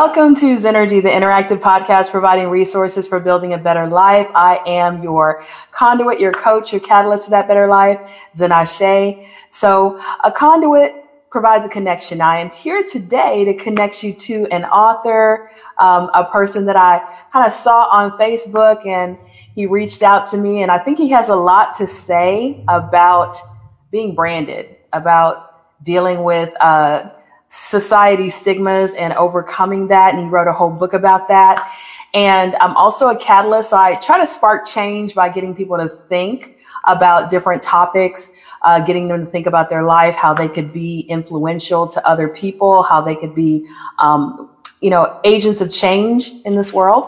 Welcome to Zennurgy, the interactive podcast providing resources for building a better life. I am your conduit, your coach, your catalyst to that better life, Zenashe. So, a conduit provides a connection. I am here today to connect you to an author, um, a person that I kind of saw on Facebook, and he reached out to me. And I think he has a lot to say about being branded, about dealing with uh, society stigmas and overcoming that. And he wrote a whole book about that. And I'm also a catalyst. So I try to spark change by getting people to think about different topics, uh, getting them to think about their life, how they could be influential to other people, how they could be, um, you know, agents of change in this world.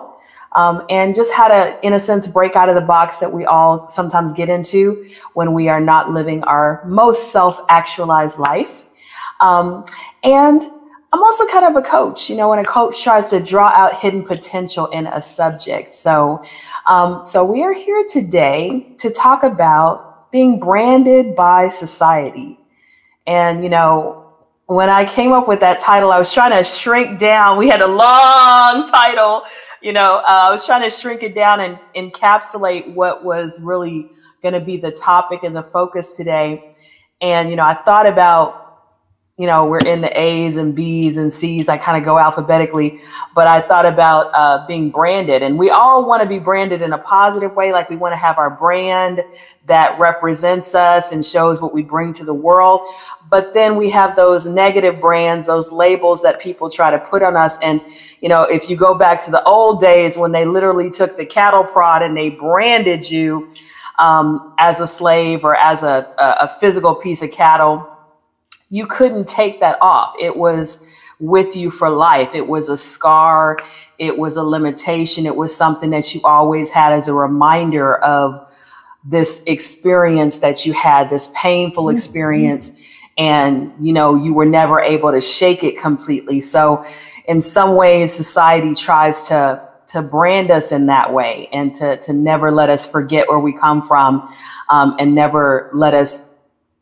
Um, and just how to, in a sense, break out of the box that we all sometimes get into when we are not living our most self actualized life. Um, and I'm also kind of a coach, you know, when a coach tries to draw out hidden potential in a subject. So, um, so we are here today to talk about being branded by society. And, you know, when I came up with that title, I was trying to shrink down. We had a long title, you know, uh, I was trying to shrink it down and encapsulate what was really going to be the topic and the focus today. And, you know, I thought about you know, we're in the A's and B's and C's. I kind of go alphabetically, but I thought about uh, being branded, and we all want to be branded in a positive way. Like we want to have our brand that represents us and shows what we bring to the world. But then we have those negative brands, those labels that people try to put on us. And, you know, if you go back to the old days when they literally took the cattle prod and they branded you um, as a slave or as a, a physical piece of cattle you couldn't take that off. It was with you for life. It was a scar. It was a limitation. It was something that you always had as a reminder of this experience that you had, this painful mm-hmm. experience. And, you know, you were never able to shake it completely. So in some ways, society tries to, to brand us in that way and to, to never let us forget where we come from, um, and never let us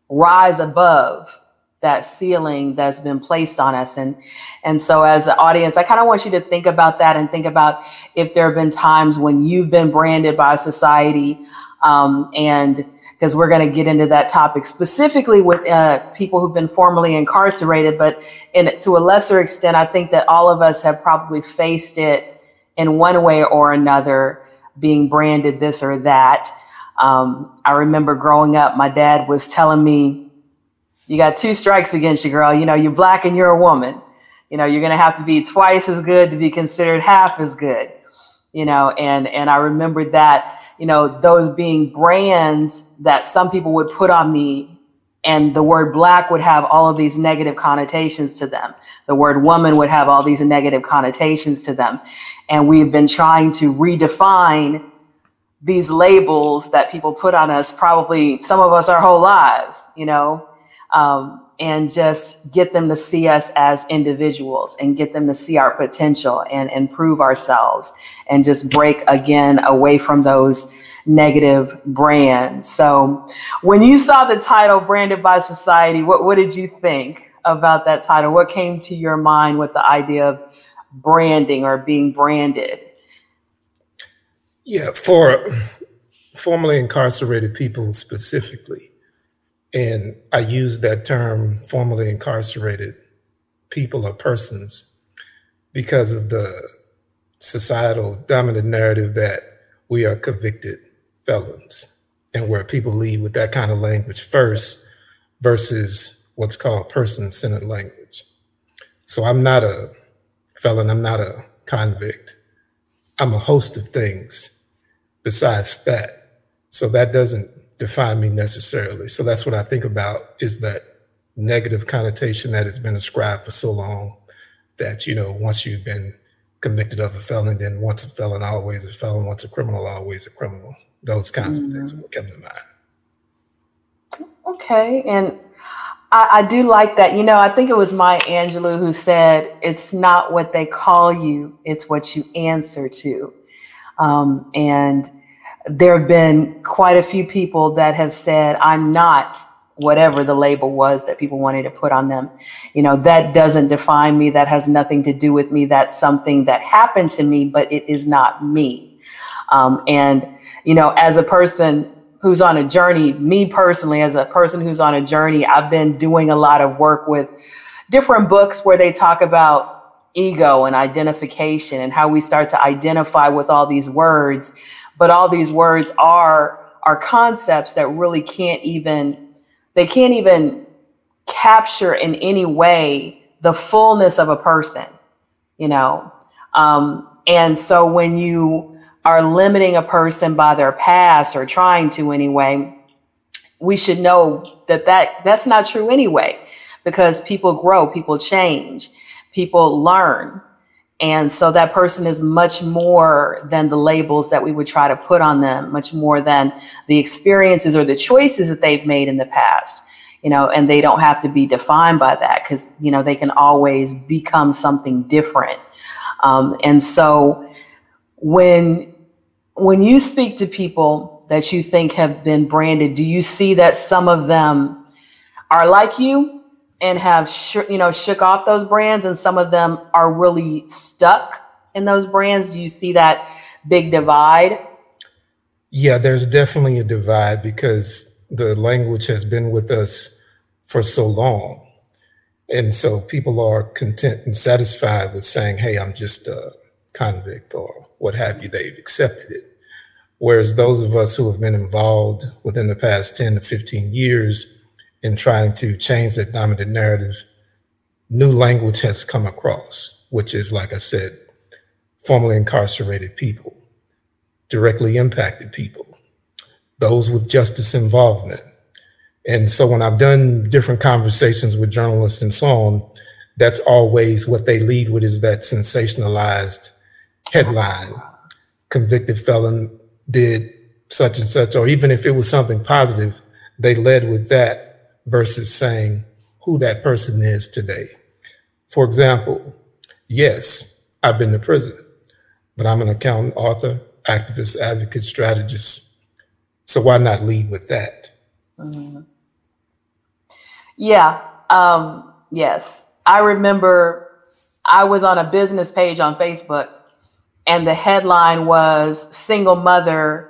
rise above that ceiling that's been placed on us. And and so as an audience i kind of want you to think about that and think about if there have been times when you've been branded by society um, and because we're going to get into that topic specifically with uh, people who've been formerly incarcerated but in to a lesser extent i think that all of us have probably faced it in one way or another being branded this or that. Um, i remember growing up my dad was telling me you got two strikes against you, girl. You know, you're black and you're a woman. You know, you're going to have to be twice as good to be considered half as good. You know, and and I remember that, you know, those being brands that some people would put on me and the word black would have all of these negative connotations to them. The word woman would have all these negative connotations to them. And we've been trying to redefine these labels that people put on us, probably some of us our whole lives, you know, um, and just get them to see us as individuals and get them to see our potential and improve ourselves and just break again away from those negative brands. So when you saw the title branded by society, what, what did you think about that title? What came to your mind with the idea of branding or being branded? Yeah, for formerly incarcerated people specifically, and I use that term formerly incarcerated people or persons because of the societal dominant narrative that we are convicted felons and where people lead with that kind of language first versus what's called person centered language. So I'm not a felon, I'm not a convict. I'm a host of things besides that. So that doesn't define me necessarily. So that's what I think about is that negative connotation that has been ascribed for so long that, you know, once you've been convicted of a felony, then once a felon, always a felon, once a criminal, always a criminal. Those kinds mm-hmm. of things mm-hmm. will come to mind. Okay. And I, I, do like that. You know, I think it was Maya Angelou who said, it's not what they call you, it's what you answer to. Um, and there have been quite a few people that have said, I'm not whatever the label was that people wanted to put on them. You know, that doesn't define me. That has nothing to do with me. That's something that happened to me, but it is not me. Um, and, you know, as a person who's on a journey, me personally, as a person who's on a journey, I've been doing a lot of work with different books where they talk about ego and identification and how we start to identify with all these words. But all these words are are concepts that really can't even they can't even capture in any way the fullness of a person, you know. Um, and so when you are limiting a person by their past or trying to anyway, we should know that, that that's not true anyway, because people grow, people change, people learn. And so that person is much more than the labels that we would try to put on them, much more than the experiences or the choices that they've made in the past, you know, and they don't have to be defined by that because, you know, they can always become something different. Um, and so when, when you speak to people that you think have been branded, do you see that some of them are like you and have sh- you know shook off those brands and some of them are really stuck in those brands. Do you see that big divide? Yeah there's definitely a divide because the language has been with us for so long. And so people are content and satisfied with saying hey i'm just a convict or what have you. They've accepted it. Whereas those of us who have been involved within the past 10 to 15 years in trying to change that dominant narrative, new language has come across, which is, like I said, formerly incarcerated people, directly impacted people, those with justice involvement. And so when I've done different conversations with journalists and so on, that's always what they lead with is that sensationalized headline convicted felon did such and such, or even if it was something positive, they led with that versus saying who that person is today. For example, yes, I've been to prison, but I'm an accountant, author, activist, advocate, strategist. So why not lead with that? Mm-hmm. Yeah. Um, yes. I remember I was on a business page on Facebook and the headline was single mother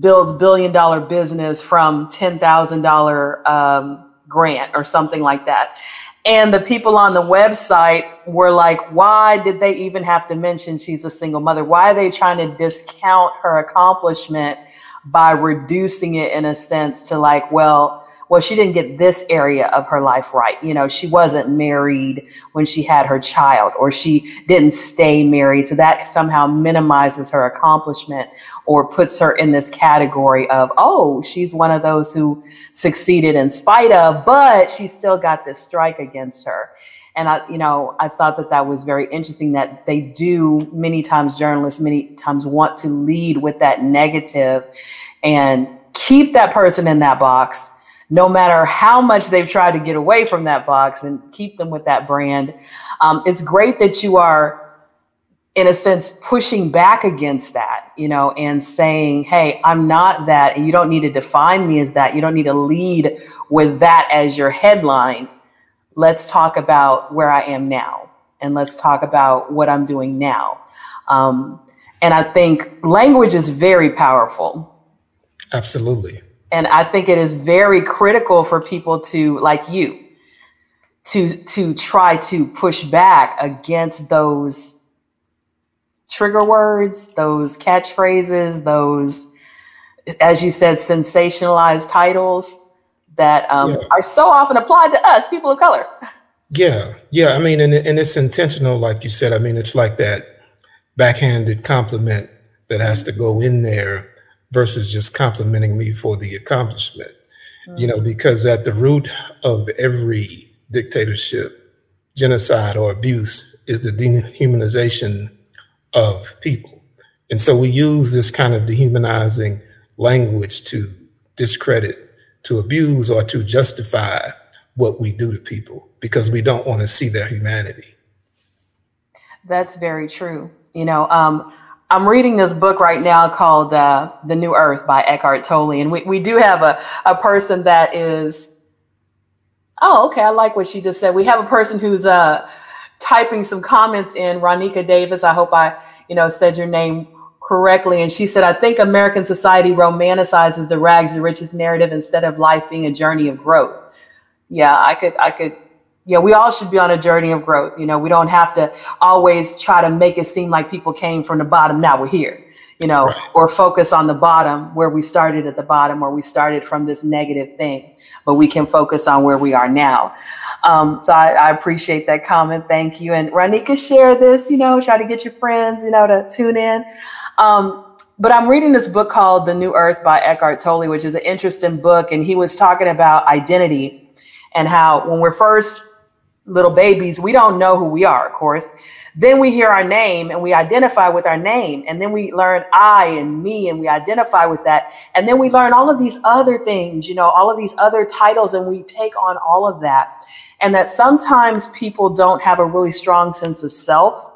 builds billion dollar business from $10,000 um, grant or something like that. And the people on the website were like, why did they even have to mention she's a single mother? Why are they trying to discount her accomplishment by reducing it in a sense to like, well, well, she didn't get this area of her life right. You know, she wasn't married when she had her child, or she didn't stay married. So that somehow minimizes her accomplishment or puts her in this category of, oh, she's one of those who succeeded in spite of, but she still got this strike against her. And I, you know, I thought that that was very interesting that they do many times journalists many times want to lead with that negative and keep that person in that box no matter how much they've tried to get away from that box and keep them with that brand. Um, it's great that you are, in a sense, pushing back against that, you know, and saying, hey, I'm not that, and you don't need to define me as that. You don't need to lead with that as your headline. Let's talk about where I am now, and let's talk about what I'm doing now. Um, and I think language is very powerful. Absolutely. And I think it is very critical for people to, like you, to, to try to push back against those trigger words, those catchphrases, those, as you said, sensationalized titles that um, yeah. are so often applied to us, people of color. Yeah, yeah. I mean, and, and it's intentional, like you said. I mean, it's like that backhanded compliment that has to go in there versus just complimenting me for the accomplishment. Mm-hmm. You know, mm. because at the root of every dictatorship, genocide, or abuse is the dehumanization of people. And so we use this kind of dehumanizing language to discredit, to abuse, or to justify what we do to people because we don't want to see their humanity. That's very true. You know, um, I'm reading this book right now called uh, The New Earth by Eckhart Tolle. And we, we do have a, a person that is Oh, okay. I like what she just said. We have a person who's uh, typing some comments in, Ronika Davis. I hope I, you know, said your name correctly. And she said, I think American society romanticizes the rags to riches narrative instead of life being a journey of growth. Yeah, I could, I could, yeah, we all should be on a journey of growth. You know, we don't have to always try to make it seem like people came from the bottom. Now we're here, you know, right. or focus on the bottom where we started at the bottom or we started from this negative thing, but we can focus on where we are now. Um, so I, I, appreciate that comment. Thank you. And Ronika, share this, you know, try to get your friends, you know, to tune in. Um, but I'm reading this book called The New Earth by Eckhart Tolle, which is an interesting book. And he was talking about identity and how when we're first little babies, we don't know who we are, of course. Then we hear our name and we identify with our name. And then we learn I and me and we identify with that. And then we learn all of these other things, you know, all of these other titles and we take on all of that. And that sometimes people don't have a really strong sense of self.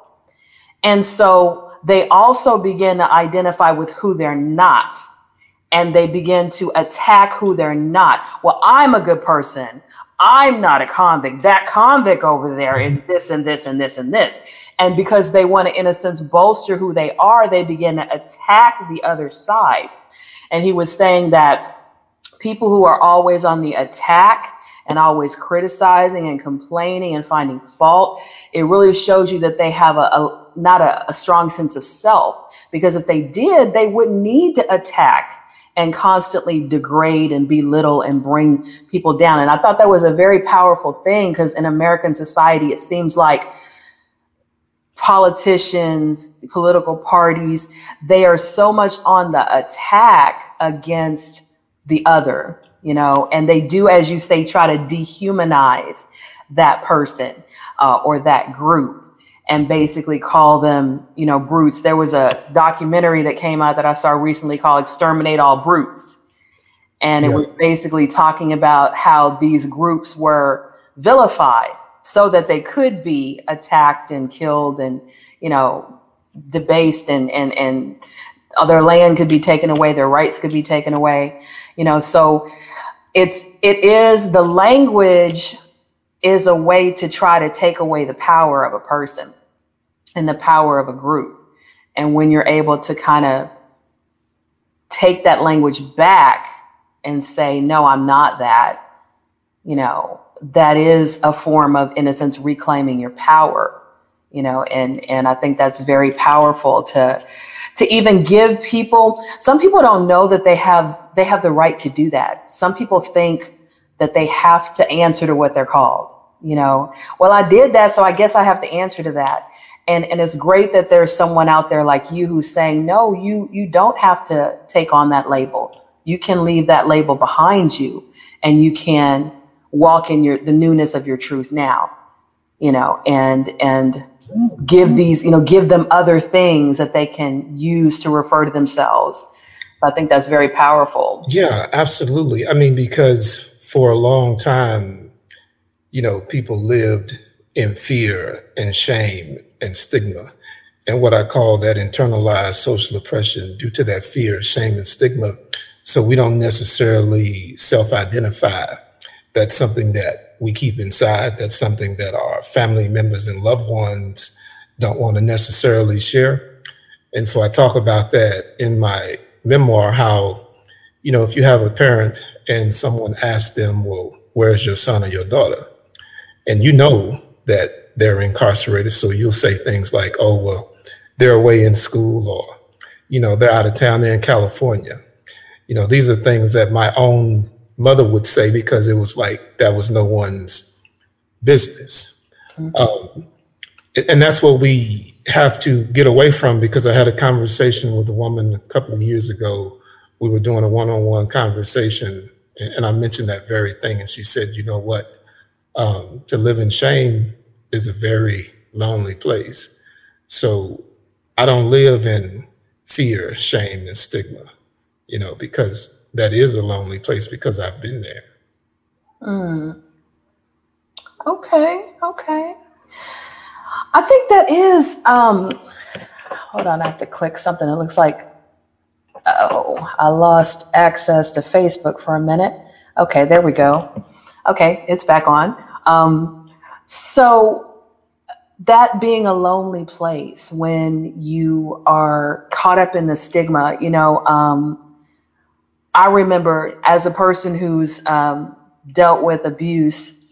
And so they also begin to identify with who they're not and they begin to attack who they're not. Well, I'm a good person. I'm not a convict. That convict over there is mm-hmm. this and this and this and this. And because they want to, in a sense, bolster who they are, they begin to attack the other side. And he was saying that people who are always on the attack and always criticizing and complaining and finding fault, it really shows you that they have a, a not a, a strong sense of self. Because if they did, they wouldn't need to attack and constantly degrade and belittle and bring people down. And I thought that was a very powerful thing because in American society, it seems like politicians, political parties, they are so much on the attack against the other, you know, and they do, as you say, try to dehumanize that person uh, or that group and basically call them, you know, brutes. There was a documentary that came out that I saw recently called Exterminate All Brutes. And it was basically talking about how these groups were vilified so that they could be attacked and killed and, you know, debased and, and, and their land could be taken away, their rights could be taken away, you know, so it's, it is the language is a way to try to take away the power of a person and the power of a group. And when you're able to kind of take that language back and say, no, I'm not that, you know, that is a form of, in a sense, reclaiming your power, you know, and, and I think that's very powerful to, to even give people, some people don't know that they have, they have the right to do that. Some people think that they have to answer to what they're called, you know, well, I did that. So I guess I have to answer to that and and it's great that there's someone out there like you who's saying no you you don't have to take on that label. You can leave that label behind you and you can walk in your the newness of your truth now you know and and give these you know give them other things that they can use to refer to themselves. So i think that's very powerful. Yeah absolutely. I mean because for a long time you know people lived in fear and shame and stigma and what I call that internalized social oppression due to that fear, shame, and stigma. So we don't necessarily self identify. That's something that we keep inside. That's something that our family members and loved ones don't want to necessarily share. And so I talk about that in my memoir how, you know, if you have a parent and someone asks them, well, where's your son or your daughter? And you know that they're incarcerated. So you'll say things like, oh, well, they're away in school or, you know, they're out of town, they're in California. You know, these are things that my own mother would say because it was like that was no one's business. Mm-hmm. Um, and that's what we have to get away from because I had a conversation with a woman a couple of years ago. We were doing a one on one conversation, and I mentioned that very thing. And she said, You know what? Um, to live in shame is a very lonely place. So I don't live in fear, shame, and stigma, you know, because that is a lonely place because I've been there. Mm. Okay, okay. I think that is, um, hold on, I have to click something. It looks like, oh, I lost access to Facebook for a minute. Okay, there we go. Okay, it's back on. Um, so that being a lonely place when you are caught up in the stigma, you know, um, I remember as a person who's um, dealt with abuse,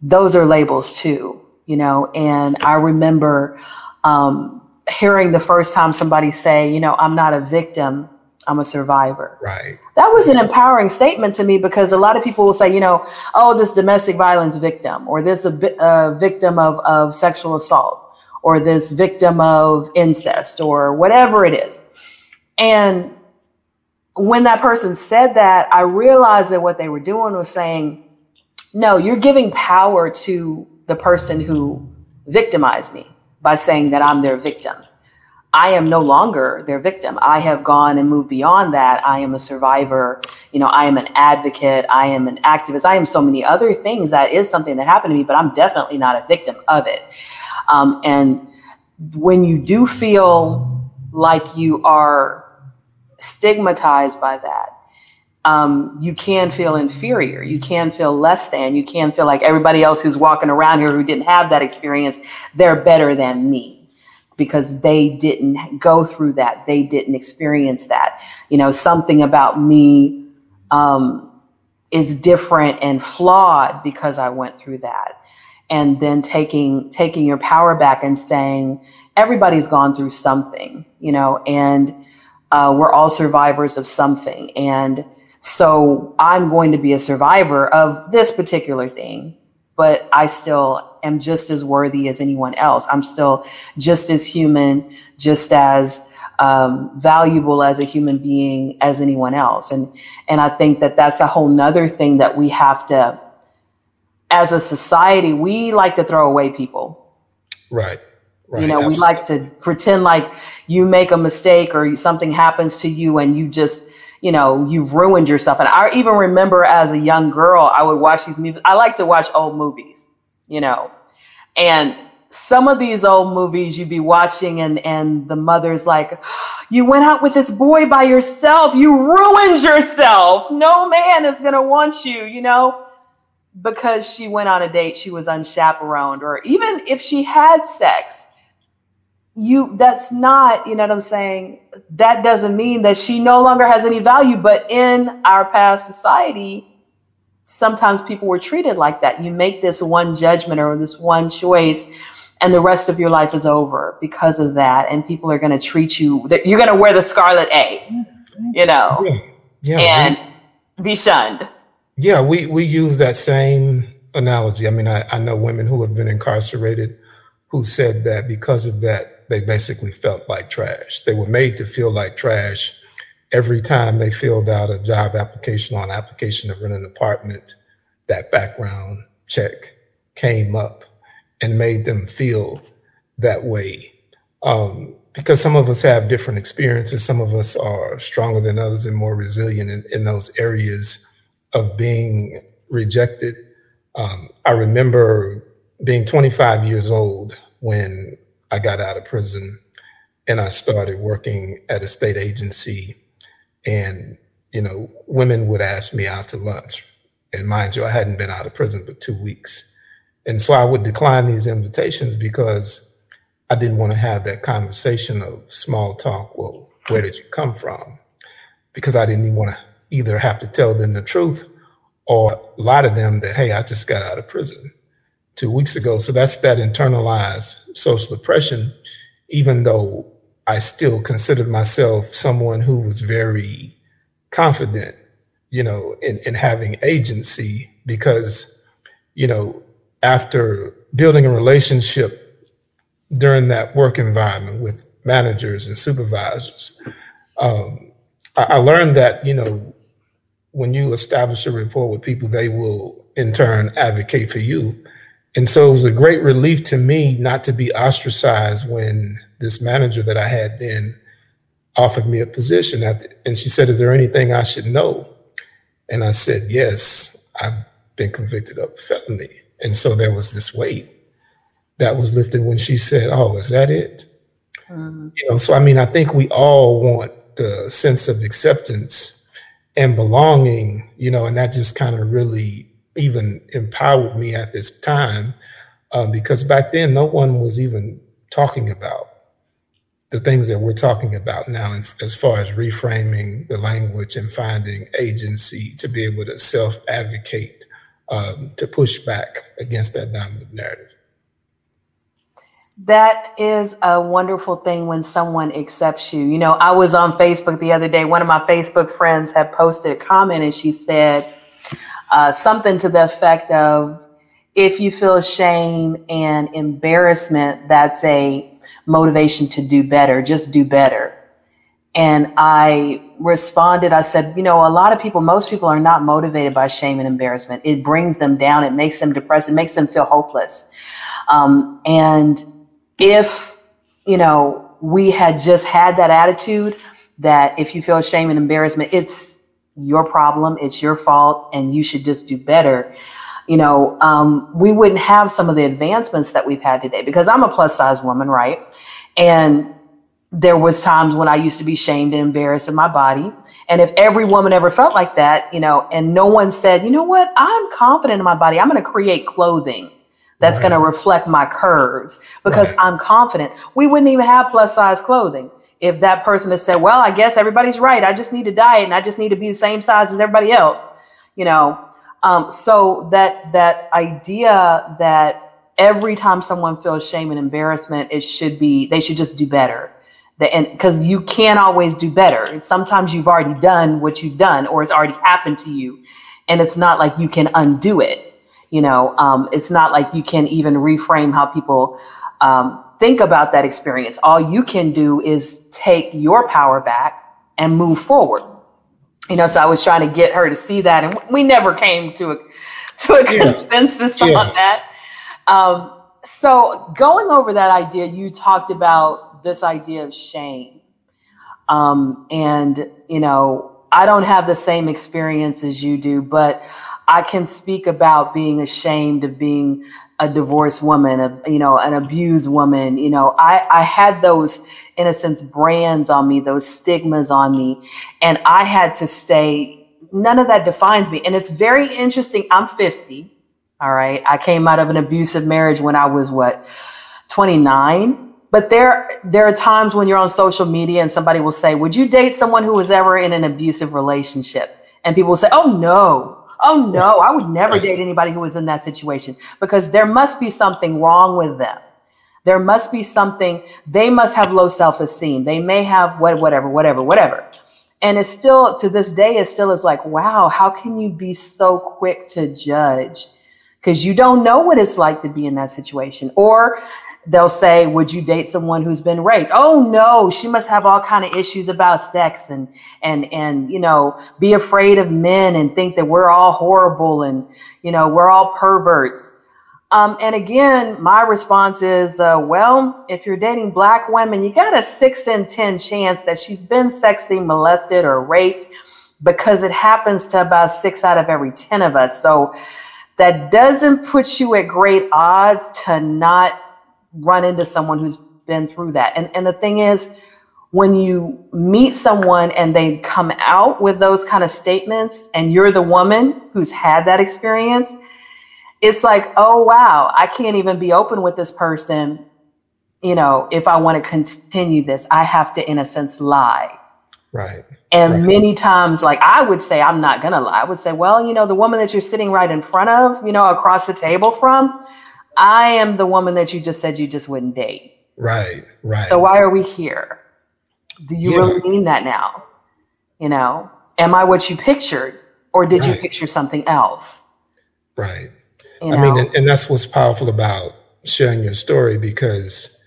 those are labels too, you know, and I remember um, hearing the first time somebody say, you know, I'm not a victim, I'm a survivor. Right. That was an empowering statement to me because a lot of people will say, you know, oh, this domestic violence victim, or this uh, a, a uh, victim of, of sexual assault, or this victim of incest, or whatever it is. And when that person said that, I realized that what they were doing was saying, no, you're giving power to the person who victimized me by saying that I'm their victim. I am no longer their victim. I have gone and moved beyond that. I am a survivor. You know, I am an advocate. I am an activist. I am so many other things. That is something that happened to me, but I'm definitely not a victim of it. Um, and when you do feel like you are stigmatized by that, um, you can feel inferior. You can feel less than. You can feel like everybody else who's walking around here who didn't have that experience, they're better than me because they didn't go through that. They didn't experience that. You know, something about me um, is different and flawed because I went through that. And then taking taking your power back and saying everybody's gone through something, you know, and uh, we're all survivors of something. And so I'm going to be a survivor of this particular thing, but I still am just as worthy as anyone else. I'm still just as human, just as um, valuable as a human being as anyone else. And, and I think that that's a whole nother thing that we have to, as a society, we like to throw away people. Right. Right, you know, absolutely. we like to pretend like you make a mistake or something happens to you and you just you know, you've ruined yourself. And I even remember as a young girl, I would watch these movies. I like to watch old movies, you know, and some of these old movies you'd be watching and, and the mother's like, oh, you went out with this boy by yourself. You ruined yourself. No man is going to want you, you know, because she went on a date. She was unchaperoned or even if she had sex, you that's not you know what i'm saying that doesn't mean that she no longer has any value but in our past society sometimes people were treated like that. You make this one judgment or this one choice and the rest of your life is over because of that. And people are going to treat you you're going to wear the scarlet a you know? Yeah, yeah and we, be shunned. Yeah we we use that same analogy. I mean I, I know women who have been incarcerated who said that because of that they basically felt like trash. They were made to feel like trash every time they filled out a job application or an application to rent an apartment. That background check came up and made them feel that way. Um, because some of us have different experiences. Some of us are stronger than others and more resilient in, in those areas of being rejected. Um, I remember being 25 years old when I got out of prison and I started working at a state agency. And, you know, women would ask me out to lunch. And mind you, I hadn't been out of prison for two weeks. And so I would decline these invitations because I didn't want to have that conversation of small talk. Well, where did you come from? Because I didn't want to either have to tell them the truth or lie to them that, hey, I just got out of prison two weeks ago. So that's that internalized social oppression, even though I still considered myself someone who was very confident, you know, in, in having agency because, you know, after building a relationship during that work environment with managers and supervisors, um, I, I learned that, you know, when you establish a rapport with people, they will in turn advocate for you. And so it was a great relief to me not to be ostracized when this manager that I had then offered me a position. and she said, Is there anything I should know? And I said, Yes, I've been convicted of felony. And so there was this weight that was lifted when she said, Oh, is that it? Mm-hmm. You know, so I mean, I think we all want the sense of acceptance and belonging, you know, and that just kind of really even empowered me at this time um, because back then no one was even talking about the things that we're talking about now as far as reframing the language and finding agency to be able to self advocate um, to push back against that dominant narrative. That is a wonderful thing when someone accepts you. You know, I was on Facebook the other day. One of my Facebook friends had posted a comment and she said uh, something to the effect of, if you feel shame and embarrassment, that's a motivation to do better. Just do better. And I responded, I said, you know, a lot of people, most people are not motivated by shame and embarrassment. It brings them down. It makes them depressed. It makes them feel hopeless. Um, and if, you know, we had just had that attitude that if you feel shame and embarrassment, it's your problem, it's your fault, and you should just do better. You know, um, we wouldn't have some of the advancements that we've had today because I'm a plus size woman, right? And there was times when I used to be shamed and embarrassed in my body. And if every woman ever felt like that, you know, and no one said, you know what, I'm confident in my body. I'm going to create clothing that's right. going to reflect my curves because right. I'm confident. We wouldn't even have plus size clothing if that person had said, well, I guess everybody's right. I just need to diet and I just need to be the same size as everybody else, you know. Um, so that that idea that every time someone feels shame and embarrassment, it should be they should just do better the, and because you can't always do better. Sometimes you've already done what you've done, or it's already happened to you, and it's not like you can undo it. You know, um, it's not like you can even reframe how people um, think about that experience. All you can do is take your power back and move forward. You know, so I was trying to get her to see that, and we never came to a to a yeah. consensus yeah. on that. Um, so going over that idea, you talked about this idea of shame. Um, and, you know, I don't have the same experience as you do, but I can speak about being ashamed of being a divorced woman, a, you know, an abused woman. You know, I, I had those, in a sense, brands on me, those stigmas on me. And I had to say, none of that defines me. And it's very interesting. I'm 50. All right. I came out of an abusive marriage when I was what, 29 but there there are times when you're on social media and somebody will say would you date someone who was ever in an abusive relationship and people will say oh no oh no i would never date anybody who was in that situation because there must be something wrong with them. There must be something they must have low self-esteem. They may have what whatever whatever whatever. And it's still to this day it still is like wow how can you be so quick to judge? Because you don't know what it's like to be in that situation. Or they'll say, would you date someone who's been raped? Oh no, she must have all kind of issues about sex and, and, and, you know, be afraid of men and think that we're all horrible and, you know, we're all perverts. Um, and again, my response is, uh, well, if you're dating black women, you got a six in 10 chance that she's been sexually molested or raped because it happens to about six out of every 10 of us. So that doesn't put you at great odds to not run into someone who's been through that. And, and the thing is, when you meet someone and they come out with those kind of statements and you're the woman who's had that experience, it's like, oh, wow, I can't even be open with this person. You know, if I want to continue this, I have to, in a sense, lie. Right. And right. many times, like I would say, I'm not going to lie. I would say, well, you know, the woman that you're sitting right in front of, you know, across the table from, I am the woman that you just said you just wouldn't date. Right, right. So why are we here? Do you yeah. really mean that now? You know, am I what you pictured or did right. you picture something else? Right. You know? I mean, and, and that's what's powerful about sharing your story because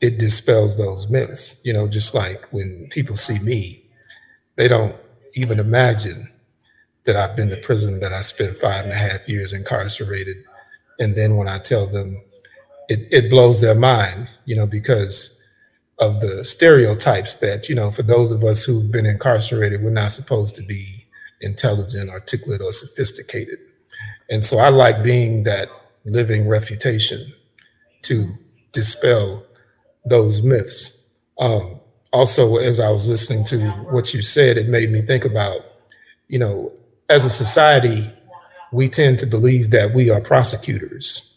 it dispels those myths. You know, just like when people see me, they don't even imagine that I've been to prison, that I spent five and a half years incarcerated, and then when I tell them, it, it blows their mind, you know, because of the stereotypes that, you know, for those of us who've been incarcerated, we're not supposed to be intelligent, articulate, or sophisticated. And so I like being that living refutation to dispel those myths. Um, also, as I was listening to what you said, it made me think about, you know, as a society, we tend to believe that we are prosecutors.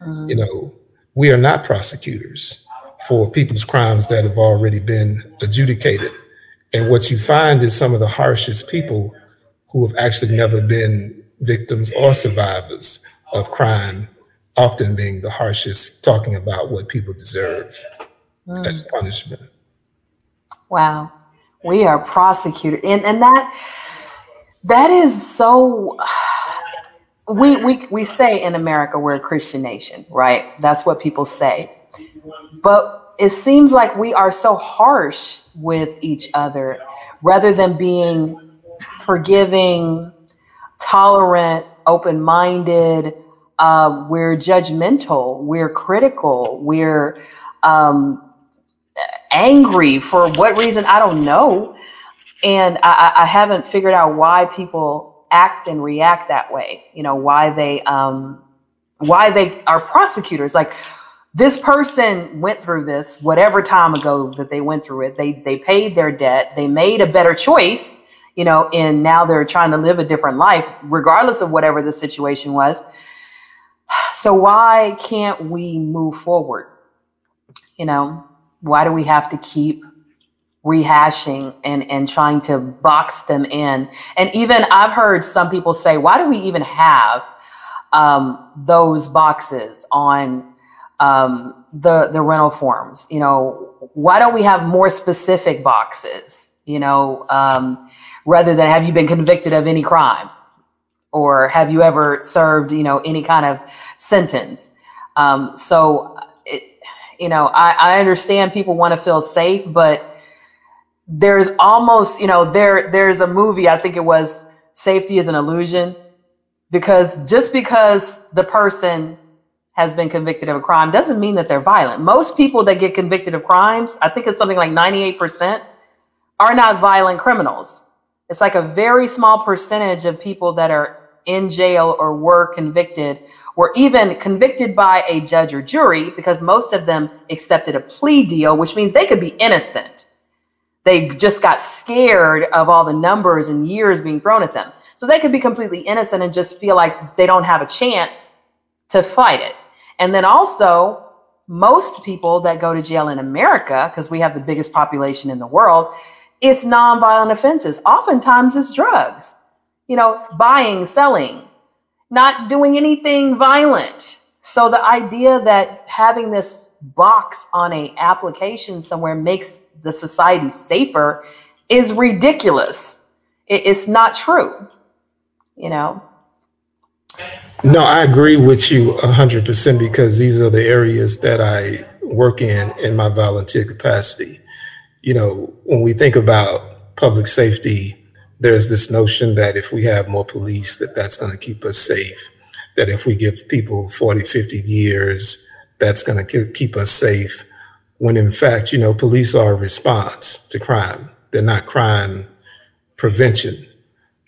Mm-hmm. You know, we are not prosecutors for people's crimes that have already been adjudicated. And what you find is some of the harshest people who have actually never been victims or survivors of crime, often being the harshest, talking about what people deserve mm. as punishment. Wow. We are prosecuted. And and that that is so we we we say in America we're a Christian nation, right? That's what people say. But it seems like we are so harsh with each other rather than being forgiving, tolerant, open-minded. Uh, we're judgmental. We're critical. We're um, angry for what reason I don't know, and I, I haven't figured out why people act and react that way. You know, why they um, why they are prosecutors. Like this person went through this whatever time ago that they went through it. They they paid their debt. They made a better choice. You know, and now they're trying to live a different life, regardless of whatever the situation was. So why can't we move forward? You know, why do we have to keep rehashing and, and trying to box them in. And even I've heard some people say, why do we even have um, those boxes on um, the, the rental forms? You know, why don't we have more specific boxes, you know, um, rather than have you been convicted of any crime? Or have you ever served, you know, any kind of sentence? Um, so, it, you know, I, I understand people want to feel safe, but there's almost, you know, there there's a movie, I think it was Safety is an Illusion, because just because the person has been convicted of a crime doesn't mean that they're violent. Most people that get convicted of crimes, I think it's something like 98%, are not violent criminals. It's like a very small percentage of people that are in jail or were convicted were even convicted by a judge or jury because most of them accepted a plea deal, which means they could be innocent. They just got scared of all the numbers and years being thrown at them. So they could be completely innocent and just feel like they don't have a chance to fight it. And then also, most people that go to jail in America, because we have the biggest population in the world, it's nonviolent offenses. Oftentimes it's drugs, you know, it's buying, selling, not doing anything violent. So the idea that having this box on a application somewhere makes the society safer is ridiculous. it's not true, you know? No, I agree with you 100% because these are the areas that I work in in my volunteer capacity. You know, when we think about public safety, there's this notion that if we have more police, that that's going to keep us safe. That if we give people 40, 50 years, that's going to keep us safe when in fact, you know, police are a response to crime. They're not crime prevention.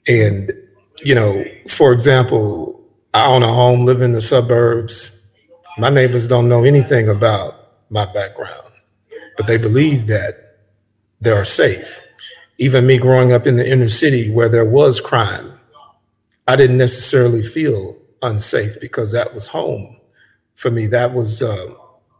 And, you know, for example, I own a home, live in the suburbs. My neighbors don't know anything about my background, but they believe that they are safe. Even me growing up in the inner city where there was crime, I didn't necessarily feel unsafe because that was home for me. That was uh,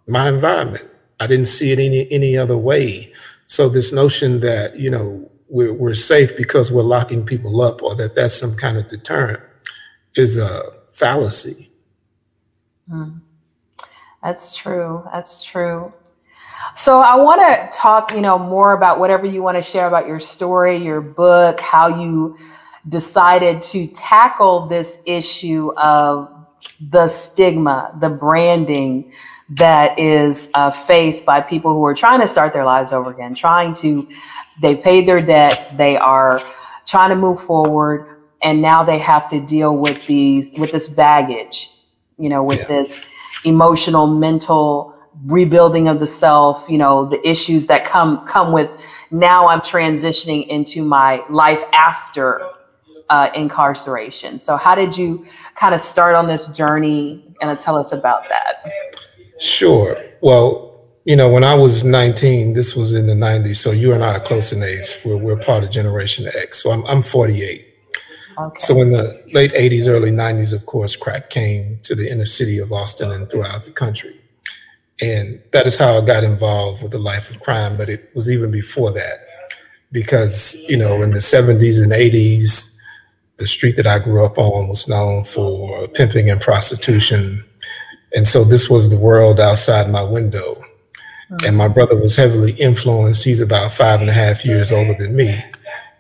my environment. I didn't see it any any other way. So this notion that you know we're we're safe because we're locking people up, or that that's some kind of deterrent, is a fallacy. Mm. That's true. That's true. So I want to talk, you know, more about whatever you want to share about your story, your book, how you decided to tackle this issue of the stigma, the branding, that is uh, faced by people who are trying to start their lives over again, trying to, they paid their debt, they are trying to move forward, and now they have to deal with these, with this baggage, you know, with yeah. this emotional, mental rebuilding of the self, you know, the issues that come come with now I'm transitioning into my life after uh, incarceration. So, how did you kind of start on this journey? And tell us about that. Sure. Well, you know, when I was 19, this was in the 90s. So you and I are close in age. We're, we're part of Generation X. So I'm, I'm 48. Okay. So in the late 80s, early 90s, of course, crack came to the inner city of Austin and throughout the country. And that is how I got involved with the life of crime. But it was even before that, because, you know, in the 70s and 80s, the street that I grew up on was known for pimping and prostitution. And so this was the world outside my window. And my brother was heavily influenced. He's about five and a half years older than me.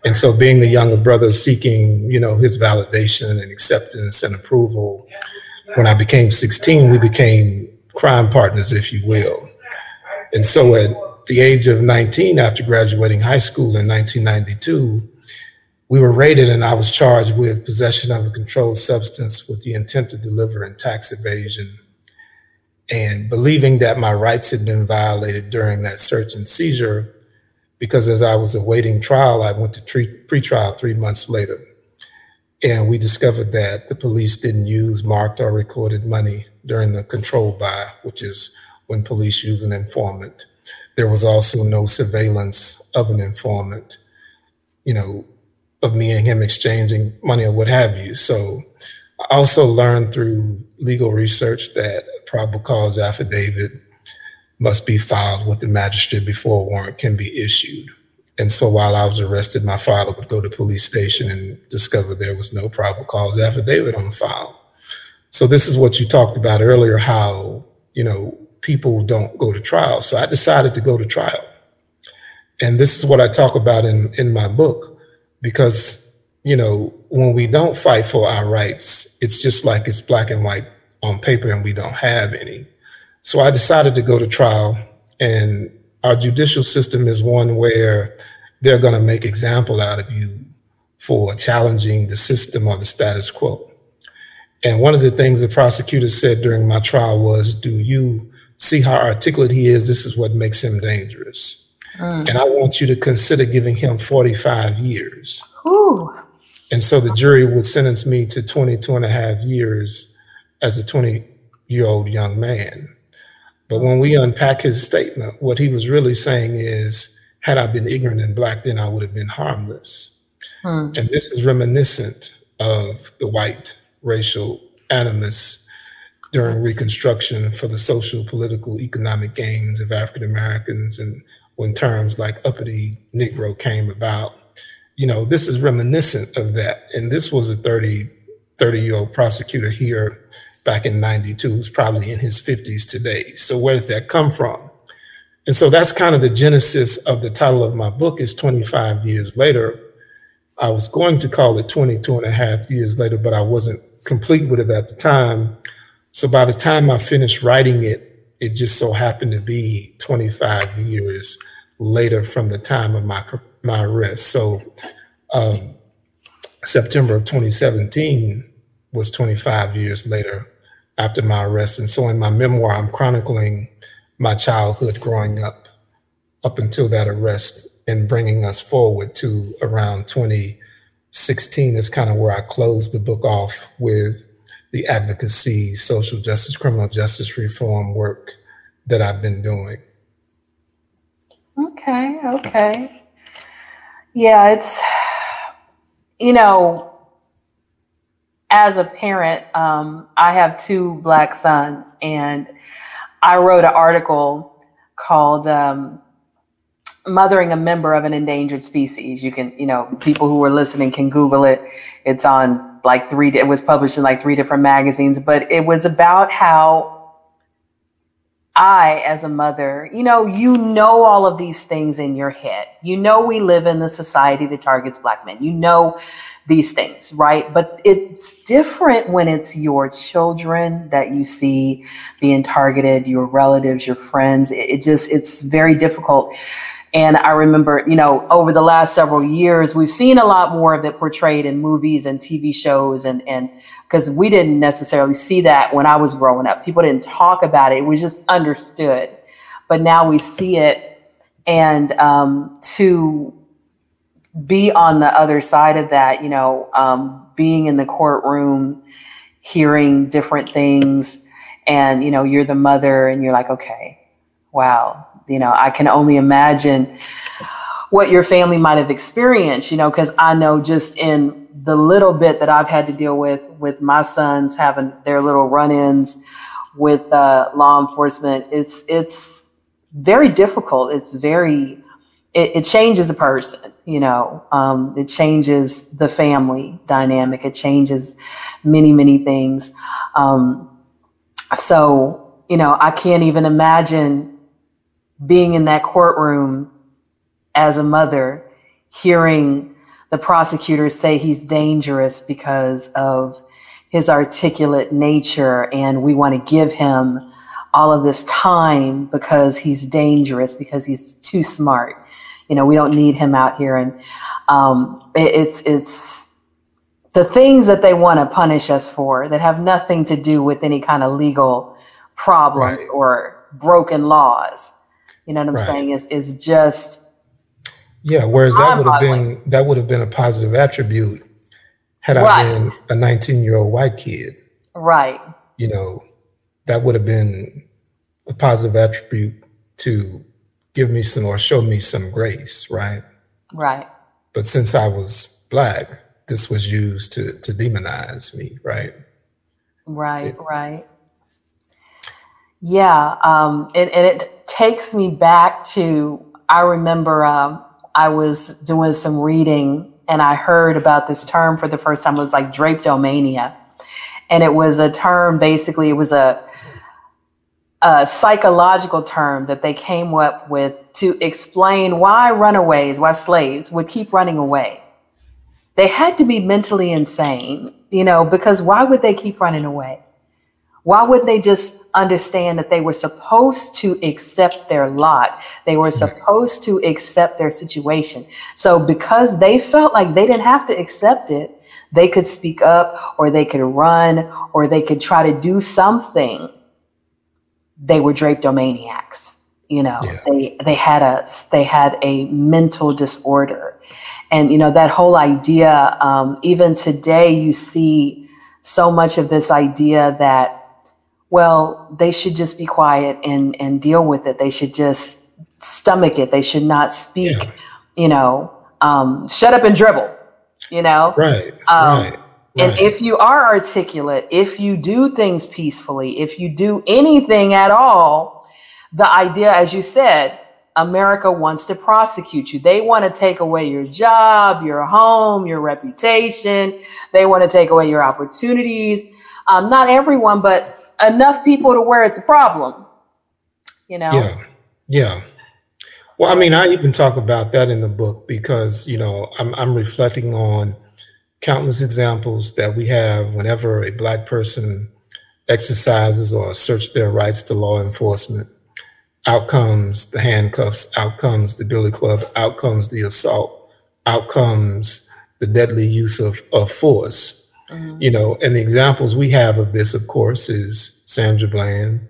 And so being the younger brother seeking, you know, his validation and acceptance and approval, when I became 16, we became crime partners, if you will. And so at the age of 19, after graduating high school in 1992, we were raided and I was charged with possession of a controlled substance with the intent to deliver and tax evasion. And believing that my rights had been violated during that search and seizure, because as I was awaiting trial, I went to pre- pre-trial three months later. And we discovered that the police didn't use marked or recorded money during the control buy, which is when police use an informant. There was also no surveillance of an informant, you know, of me and him exchanging money or what have you. So I also learned through legal research that probable cause affidavit must be filed with the magistrate before a warrant can be issued. And so while I was arrested, my father would go to police station and discover there was no probable cause affidavit on file. So this is what you talked about earlier, how, you know, people don't go to trial. So I decided to go to trial. And this is what I talk about in, in my book, because, you know, when we don't fight for our rights, it's just like it's black and white on paper and we don't have any. So I decided to go to trial, and our judicial system is one where they're going to make example out of you for challenging the system or the status quo. And one of the things the prosecutor said during my trial was, Do you see how articulate he is? This is what makes him dangerous. Mm. And I want you to consider giving him 45 years. Ooh. And so the jury would sentence me to 22 and a half years as a 20 year old young man. But when we unpack his statement, what he was really saying is, had I been ignorant and black, then I would have been harmless. Hmm. And this is reminiscent of the white racial animus during Reconstruction for the social, political, economic gains of African Americans, and when terms like uppity Negro came about. You know, this is reminiscent of that. And this was a 30, 30 year old prosecutor here back in 92 who's probably in his 50s today. So where did that come from? And so that's kind of the genesis of the title of my book is 25 years later. I was going to call it 22 and a half years later, but I wasn't complete with it at the time. So by the time I finished writing it, it just so happened to be 25 years later from the time of my my arrest. So um, September of 2017 was 25 years later after my arrest. And so in my memoir, I'm chronicling my childhood growing up, up until that arrest, and bringing us forward to around 2016 is kind of where I closed the book off with the advocacy, social justice, criminal justice reform work that I've been doing. Okay, okay. Yeah, it's, you know, as a parent, um, I have two black sons, and I wrote an article called um, "Mothering a Member of an Endangered Species." You can, you know, people who are listening can Google it. It's on like three. It was published in like three different magazines, but it was about how I, as a mother, you know, you know all of these things in your head. You know, we live in the society that targets black men. You know these things, right? But it's different when it's your children that you see being targeted, your relatives, your friends. It, it just, it's very difficult. And I remember, you know, over the last several years, we've seen a lot more of it portrayed in movies and TV shows and, and because we didn't necessarily see that when I was growing up. People didn't talk about it. It was just understood. But now we see it. And um, to be on the other side of that, you know, um, being in the courtroom, hearing different things, and, you know, you're the mother and you're like, okay, wow, you know, I can only imagine what your family might have experienced, you know, because I know just in the little bit that I've had to deal with with my sons having their little run-ins with uh, law enforcement, it's it's very difficult. It's very it, it changes a person, you know. Um, it changes the family dynamic. It changes many many things. Um, so you know, I can't even imagine being in that courtroom as a mother, hearing the prosecutors say he's dangerous because of his articulate nature and we want to give him all of this time because he's dangerous because he's too smart. You know we don't need him out here. And um, it, it's it's the things that they want to punish us for that have nothing to do with any kind of legal problems right. or broken laws you know what i'm right. saying is is just yeah, whereas that would have been that would have been a positive attribute had right. I been a 19 year old white kid. Right. You know, that would have been a positive attribute to give me some or show me some grace, right? Right. But since I was black, this was used to to demonize me, right? Right, it, right. Yeah, um, and, and it takes me back to I remember um, I was doing some reading and I heard about this term for the first time. It was like drapetomania. And it was a term, basically, it was a, a psychological term that they came up with to explain why runaways, why slaves would keep running away. They had to be mentally insane, you know, because why would they keep running away? Why wouldn't they just understand that they were supposed to accept their lot? They were supposed to accept their situation. So because they felt like they didn't have to accept it, they could speak up or they could run or they could try to do something. They were drapetomaniacs. You know, yeah. they they had a they had a mental disorder, and you know that whole idea. Um, even today, you see so much of this idea that well, they should just be quiet and, and deal with it. They should just stomach it. They should not speak, yeah. you know, um, shut up and dribble, you know? Right. Um, right. And right. if you are articulate, if you do things peacefully, if you do anything at all, the idea, as you said, America wants to prosecute you. They want to take away your job, your home, your reputation. They want to take away your opportunities. Um, not everyone, but enough people to where it's a problem. You know? Yeah. Yeah. Well, I mean, I even talk about that in the book because, you know, I'm, I'm reflecting on countless examples that we have whenever a Black person exercises or asserts their rights to law enforcement. Out comes the handcuffs, out comes the billy club, out comes the assault, out comes the deadly use of, of force. Mm-hmm. You know, and the examples we have of this, of course, is Sandra Bland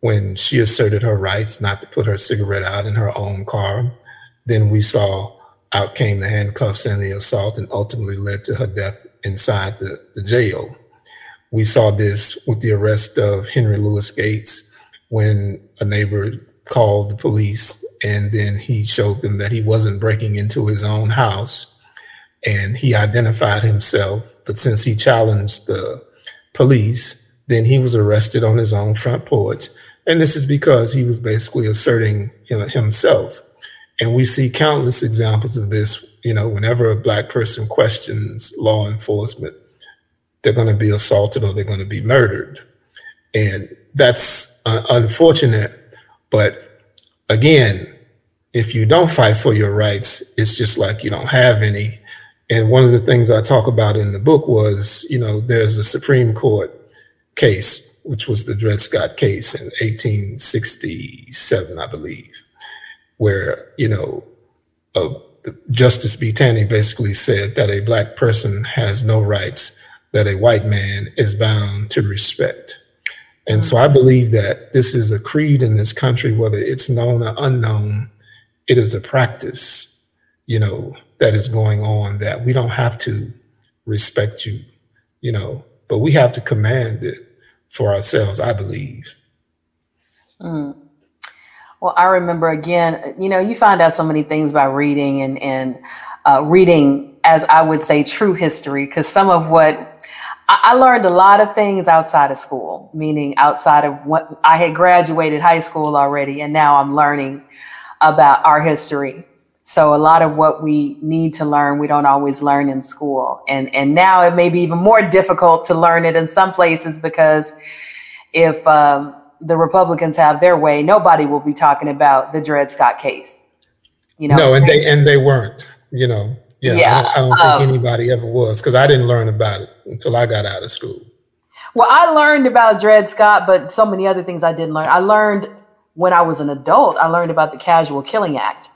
when she asserted her rights not to put her cigarette out in her own car. Then we saw out came the handcuffs and the assault and ultimately led to her death inside the, the jail. We saw this with the arrest of Henry Louis Gates when a neighbor called the police and then he showed them that he wasn't breaking into his own house and he identified himself. But since he challenged the police, then he was arrested on his own front porch. And this is because he was basically asserting himself. And we see countless examples of this. You know, whenever a black person questions law enforcement, they're going to be assaulted or they're going to be murdered. And that's uh, unfortunate. But again, if you don't fight for your rights, it's just like you don't have any. And one of the things I talk about in the book was, you know, there's a Supreme Court case, which was the Dred Scott case in 1867, I believe, where, you know, Justice B. Taney basically said that a black person has no rights that a white man is bound to respect. And so I believe that this is a creed in this country, whether it's known or unknown, it is a practice, you know, that is going on that we don't have to respect you, you know, but we have to command it for ourselves, I believe. Mm. Well, I remember again, you know, you find out so many things by reading and, and uh, reading as I would say, true history, because some of what I learned a lot of things outside of school, meaning outside of what I had graduated high school already, and now I'm learning about our history. So a lot of what we need to learn, we don't always learn in school. And, and now it may be even more difficult to learn it in some places because if um, the Republicans have their way, nobody will be talking about the Dred Scott case. You know, no, and they and they weren't. You know, yeah, yeah. I don't, I don't think um, anybody ever was because I didn't learn about it until I got out of school. Well, I learned about Dred Scott, but so many other things I didn't learn. I learned when I was an adult. I learned about the Casual Killing Act.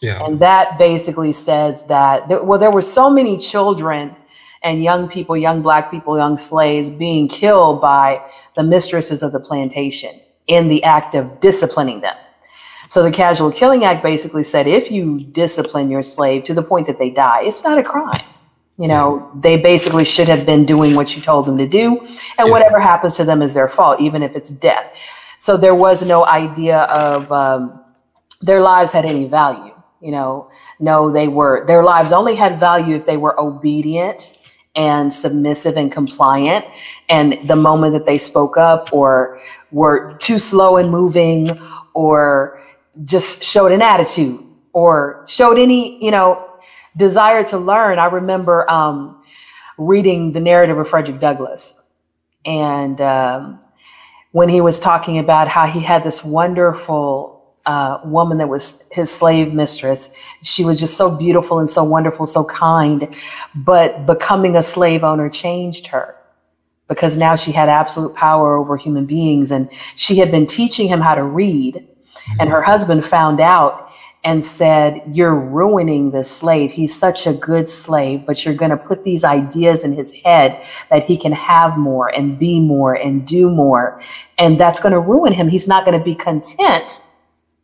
Yeah. And that basically says that, there, well, there were so many children and young people, young black people, young slaves being killed by the mistresses of the plantation in the act of disciplining them. So the Casual Killing Act basically said if you discipline your slave to the point that they die, it's not a crime. You know, they basically should have been doing what you told them to do, and yeah. whatever happens to them is their fault, even if it's death. So there was no idea of um, their lives had any value. You know, no, they were, their lives only had value if they were obedient and submissive and compliant. And the moment that they spoke up or were too slow in moving or just showed an attitude or showed any, you know, desire to learn. I remember um, reading the narrative of Frederick Douglass and um, when he was talking about how he had this wonderful uh, woman that was his slave mistress. She was just so beautiful and so wonderful, so kind. But becoming a slave owner changed her because now she had absolute power over human beings. And she had been teaching him how to read. Mm-hmm. And her husband found out and said, You're ruining this slave. He's such a good slave, but you're going to put these ideas in his head that he can have more and be more and do more. And that's going to ruin him. He's not going to be content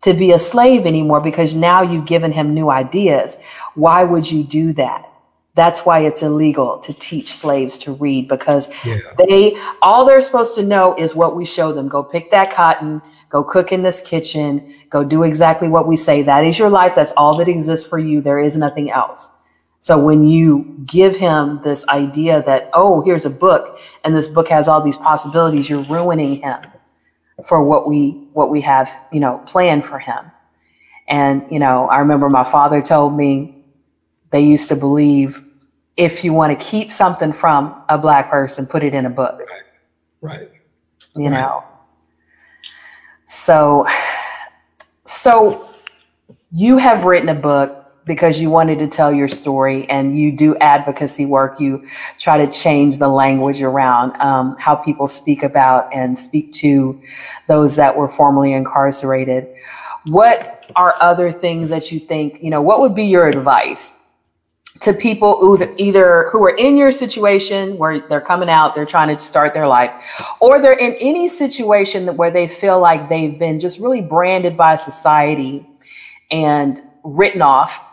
to be a slave anymore because now you've given him new ideas. Why would you do that? That's why it's illegal to teach slaves to read because yeah. they all they're supposed to know is what we show them. Go pick that cotton, go cook in this kitchen, go do exactly what we say. That is your life. That's all that exists for you. There is nothing else. So when you give him this idea that, oh, here's a book and this book has all these possibilities, you're ruining him for what we what we have you know planned for him. And you know i remember my father told me they used to believe if you want to keep something from a black person put it in a book. Right. Right. You right. know? So so you have written a book because you wanted to tell your story and you do advocacy work. You try to change the language around um, how people speak about and speak to those that were formerly incarcerated. What are other things that you think, you know, what would be your advice to people who either who are in your situation where they're coming out, they're trying to start their life, or they're in any situation where they feel like they've been just really branded by society and written off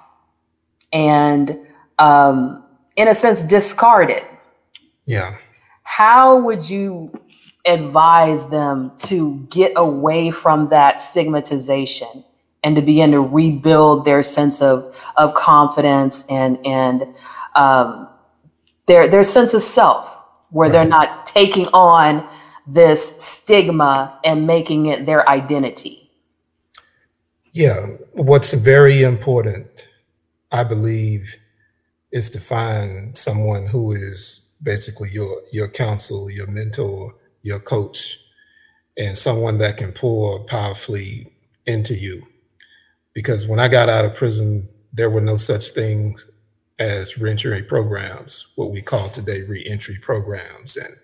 and um, in a sense discarded. Yeah. How would you advise them to get away from that stigmatization and to begin to rebuild their sense of of confidence and and um, their their sense of self, where right. they're not taking on this stigma and making it their identity. Yeah, what's very important I believe is to find someone who is basically your your counsel, your mentor, your coach, and someone that can pour powerfully into you. Because when I got out of prison, there were no such things as reentry programs, what we call today reentry programs, and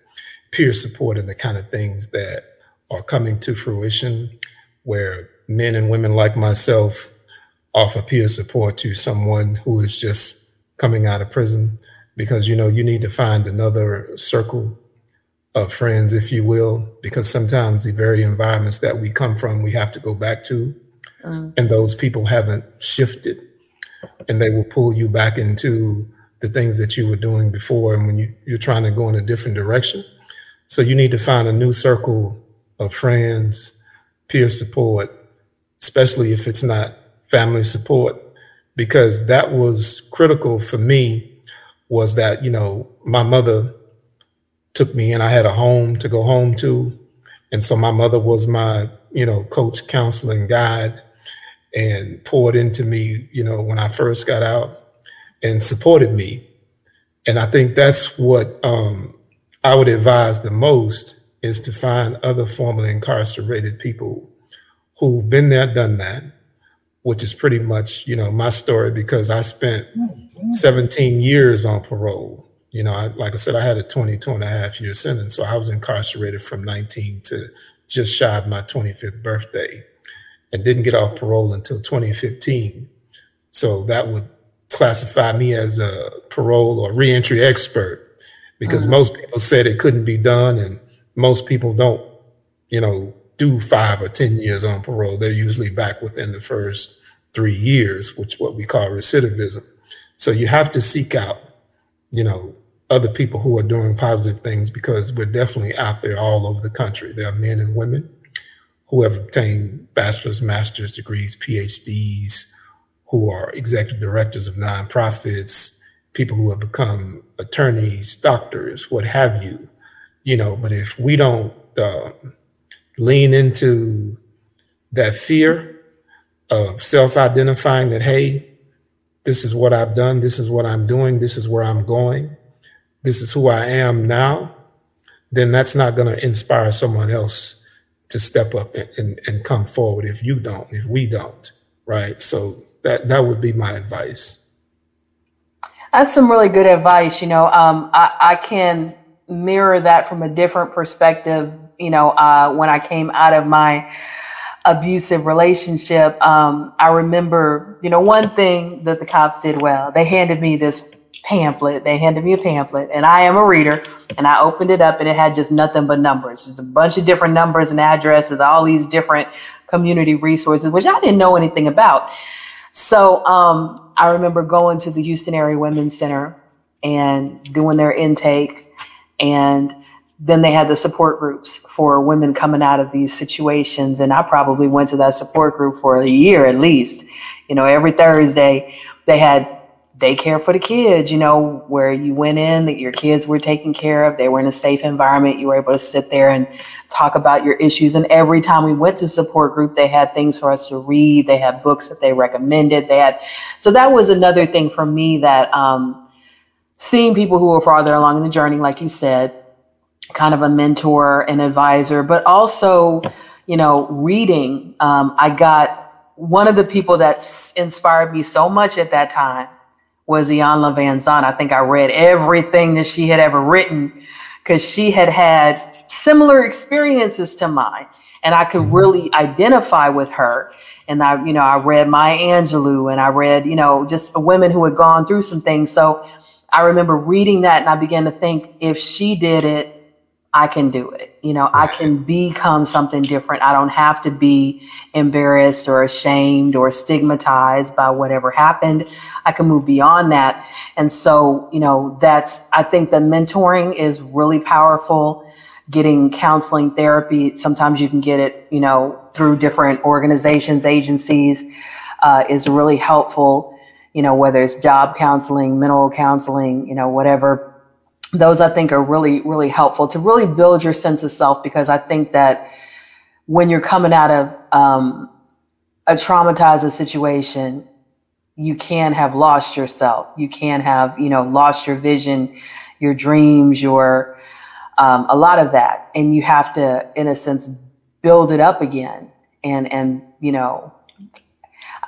peer support and the kind of things that are coming to fruition, where men and women like myself offer peer support to someone who is just coming out of prison because you know you need to find another circle of friends if you will because sometimes the very environments that we come from we have to go back to. Mm. and those people haven't shifted. And they will pull you back into the things that you were doing before. And when you, you're trying to go in a different direction. So you need to find a new circle of friends peer support especially if it's not family support because that was critical for me was that, you know, my mother took me and I had a home to go home to. And so my mother was my, you know, coach, counseling guide and poured into me, you know, when I first got out and supported me. And I think that's what um, I would advise the most is to find other formerly incarcerated people who've been there, done that, which is pretty much, you know, my story because I spent 17 years on parole. You know, I, like I said, I had a 22 and a half year sentence. So I was incarcerated from 19 to just shy of my 25th birthday and didn't get off parole until 2015. So that would classify me as a parole or reentry expert because mm-hmm. most people said it couldn't be done and most people don't, you know, do five or 10 years on parole. They're usually back within the first three years, which what we call recidivism. So you have to seek out, you know, other people who are doing positive things because we're definitely out there all over the country. There are men and women who have obtained bachelor's, master's degrees, PhDs, who are executive directors of nonprofits, people who have become attorneys, doctors, what have you, you know. But if we don't uh, lean into that fear of self-identifying that, hey, this is what I've done, this is what I'm doing, this is where I'm going, this is who I am now, then that's not going to inspire someone else to step up and, and, and come forward if you don't, if we don't, right? So that that would be my advice. That's some really good advice. You know, um, I, I can mirror that from a different perspective. You know, uh, when I came out of my abusive relationship, um, I remember, you know, one thing that the cops did well. They handed me this pamphlet. They handed me a pamphlet, and I am a reader. And I opened it up, and it had just nothing but numbers. Just a bunch of different numbers and addresses, all these different community resources, which I didn't know anything about. So um, I remember going to the Houston Area Women's Center and doing their intake. And then they had the support groups for women coming out of these situations. And I probably went to that support group for a year at least. You know, every Thursday they had daycare for the kids, you know, where you went in, that your kids were taken care of, they were in a safe environment, you were able to sit there and talk about your issues. And every time we went to support group, they had things for us to read, they had books that they recommended. They had so that was another thing for me that um, seeing people who were farther along in the journey, like you said, kind of a mentor and advisor, but also, you know, reading. Um, I got one of the people that inspired me so much at that time was Iyanla Vanzant. I think I read everything that she had ever written because she had had similar experiences to mine. And I could mm-hmm. really identify with her. And I, you know, I read Maya Angelou and I read, you know, just women who had gone through some things. So I remember reading that and I began to think if she did it, I can do it. You know, I can become something different. I don't have to be embarrassed or ashamed or stigmatized by whatever happened. I can move beyond that. And so, you know, that's, I think the mentoring is really powerful. Getting counseling therapy, sometimes you can get it, you know, through different organizations, agencies, uh, is really helpful. You know, whether it's job counseling, mental counseling, you know, whatever those I think are really, really helpful to really build your sense of self because I think that when you're coming out of um, a traumatizing situation, you can have lost yourself. You can have, you know, lost your vision, your dreams, your um, a lot of that, and you have to, in a sense, build it up again. And and you know,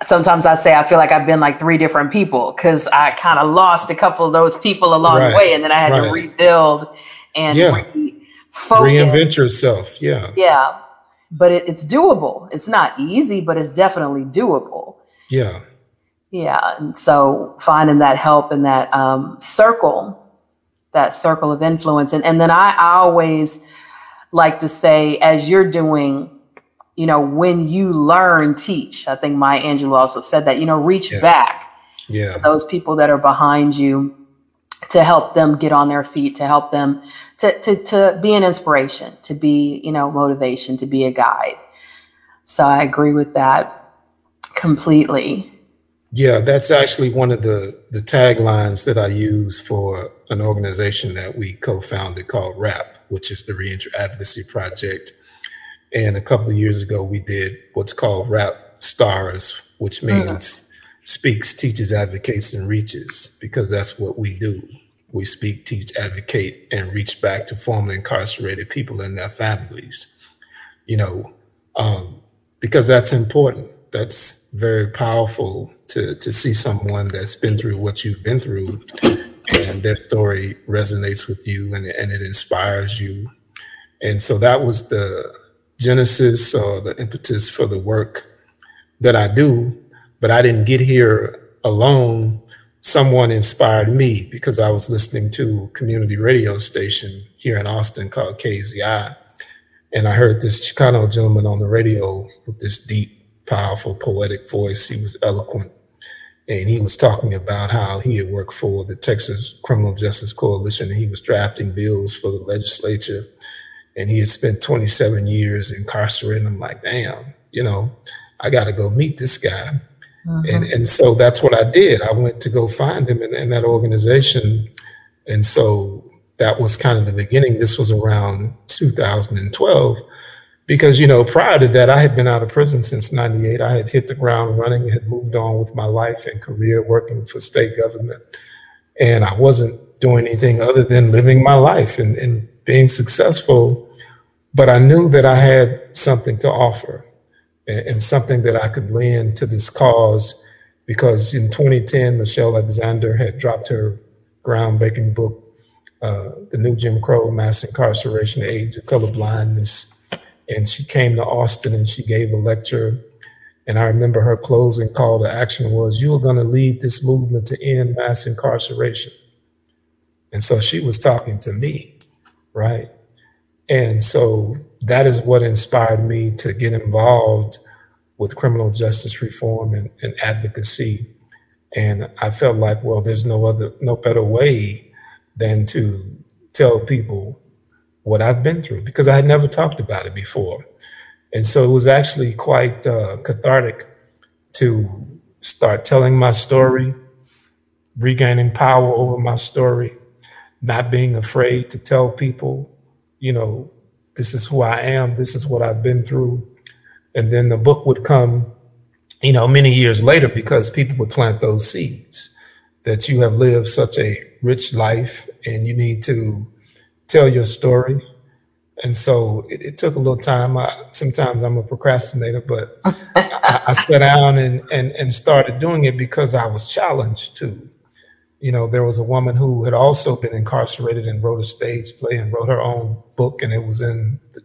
sometimes I say I feel like I've been like three different people because I kind of lost a couple of those people along right. the way, and then I had right. to rebuild and yeah. reinvent yourself. Yeah, yeah, but it, it's doable. It's not easy, but it's definitely doable. Yeah, yeah, and so finding that help in that um, circle, that circle of influence, and and then I, I always like to say, as you're doing you know, when you learn, teach. I think Maya Angelou also said that, you know, reach yeah. back yeah. to those people that are behind you to help them get on their feet, to help them to, to, to be an inspiration, to be, you know, motivation, to be a guide. So I agree with that completely. Yeah, that's actually one of the the taglines that I use for an organization that we co-founded called RAP, which is the Reentry Advocacy Project. And a couple of years ago, we did what's called RAP Stars, which mm-hmm. means mm-hmm. speaks, teaches, advocates, and reaches, because that's what we do. We speak, teach, advocate, and reach back to formerly incarcerated people and their families. You know, um, because that's important. That's very powerful to to see someone that's been through what you've been through, and their story resonates with you, and and it inspires you. And so that was the genesis or the impetus for the work that I do. But I didn't get here alone someone inspired me because I was listening to a community radio station here in Austin called KAZI. And I heard this Chicano gentleman on the radio with this deep, powerful, poetic voice. He was eloquent. And he was talking about how he had worked for the Texas Criminal Justice Coalition and he was drafting bills for the legislature. And he had spent 27 years incarcerated. I'm like, damn, you know, I got to go meet this guy. And, mm-hmm. and so that's what I did. I went to go find him in, in that organization. And so that was kind of the beginning. This was around 2012 because you know prior to that i had been out of prison since 98 i had hit the ground running had moved on with my life and career working for state government and i wasn't doing anything other than living my life and, and being successful but i knew that i had something to offer and, and something that I could lend to this cause because in 2010, Michelle Alexander had dropped her groundbreaking book, uh, The New Jim Crow Mass Incarceration, AIDS, and Colorblindness. And she came to Austin and she gave a lecture. And I remember her closing call to action was, You are going to lead this movement to end mass incarceration. And so she was talking to me, right? And so that is what inspired me to get involved with criminal justice reform and, and, advocacy. And I felt like, well, there's no other, no better way than to tell people what I've been through because I had never talked about it before. And so it was actually quite uh, cathartic to start telling my story, regaining power over my story, not being afraid to tell people, you know, this is who I am, this is what I've been through. And then the book would come, you know, many years later because people would plant those seeds that you have lived such a rich life and you need to tell your story. And so it, it took a little time. I, sometimes I'm a procrastinator, but I, I sat down and, and, and started doing it because I was challenged to you know, there was a woman who had also been incarcerated and wrote a stage play and wrote her own book, and it was in the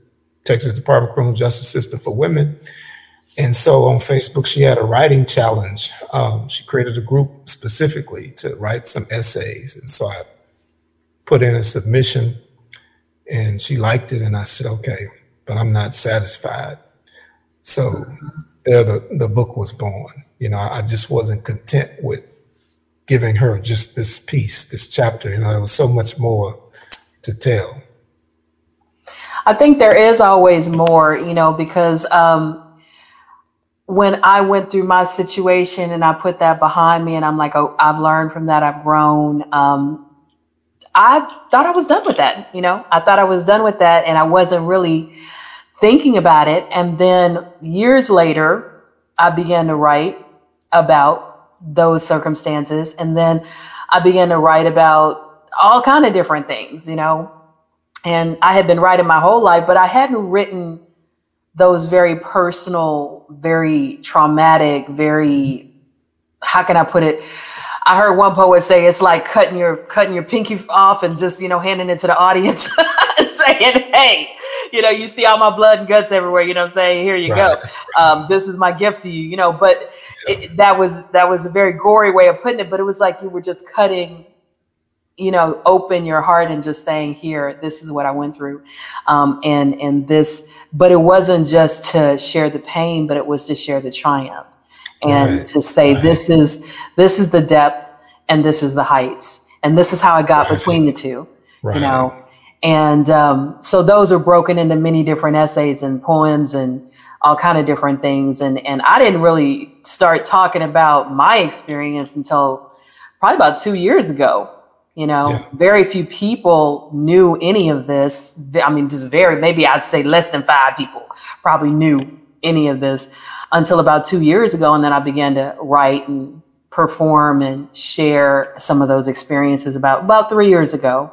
Texas Department of Criminal Justice System for Women. And so on Facebook, she had a writing challenge. Um, she created a group specifically to write some essays. And so I put in a submission and she liked it. And I said, okay, but I'm not satisfied. So there the, the book was born. You know, I just wasn't content with giving her just this piece, this chapter. You know, there was so much more to tell. I think there is always more, you know, because um, when I went through my situation and I put that behind me and I'm like, oh, I've learned from that, I've grown. Um, I thought I was done with that, you know, I thought I was done with that and I wasn't really thinking about it. And then years later, I began to write about those circumstances. And then I began to write about all kind of different things, you know. And I had been writing my whole life, but I hadn't written those very personal, very traumatic, very how can I put it? I heard one poet say it's like cutting your cutting your pinky off and just you know handing it to the audience saying, "Hey, you know, you see all my blood and guts everywhere. You know I'm saying? Here you right. go. Um, this is my gift to you, you know, but it, that was, that was a very gory way of putting it, but it was like you were just cutting, you know, open your heart and just saying, here, this is what I went through. Um, and, and this, but it wasn't just to share the pain, but it was to share the triumph and right. to say, right. this is, this is the depth and this is the heights. And this is how I got between the two, you know? And um, so those are broken into many different essays and poems and all kind of different things. And and I didn't really start talking about my experience until probably about two years ago. You know, yeah. very few people knew any of this. I mean, just very maybe I'd say less than five people probably knew any of this until about two years ago. And then I began to write and perform and share some of those experiences about about three years ago.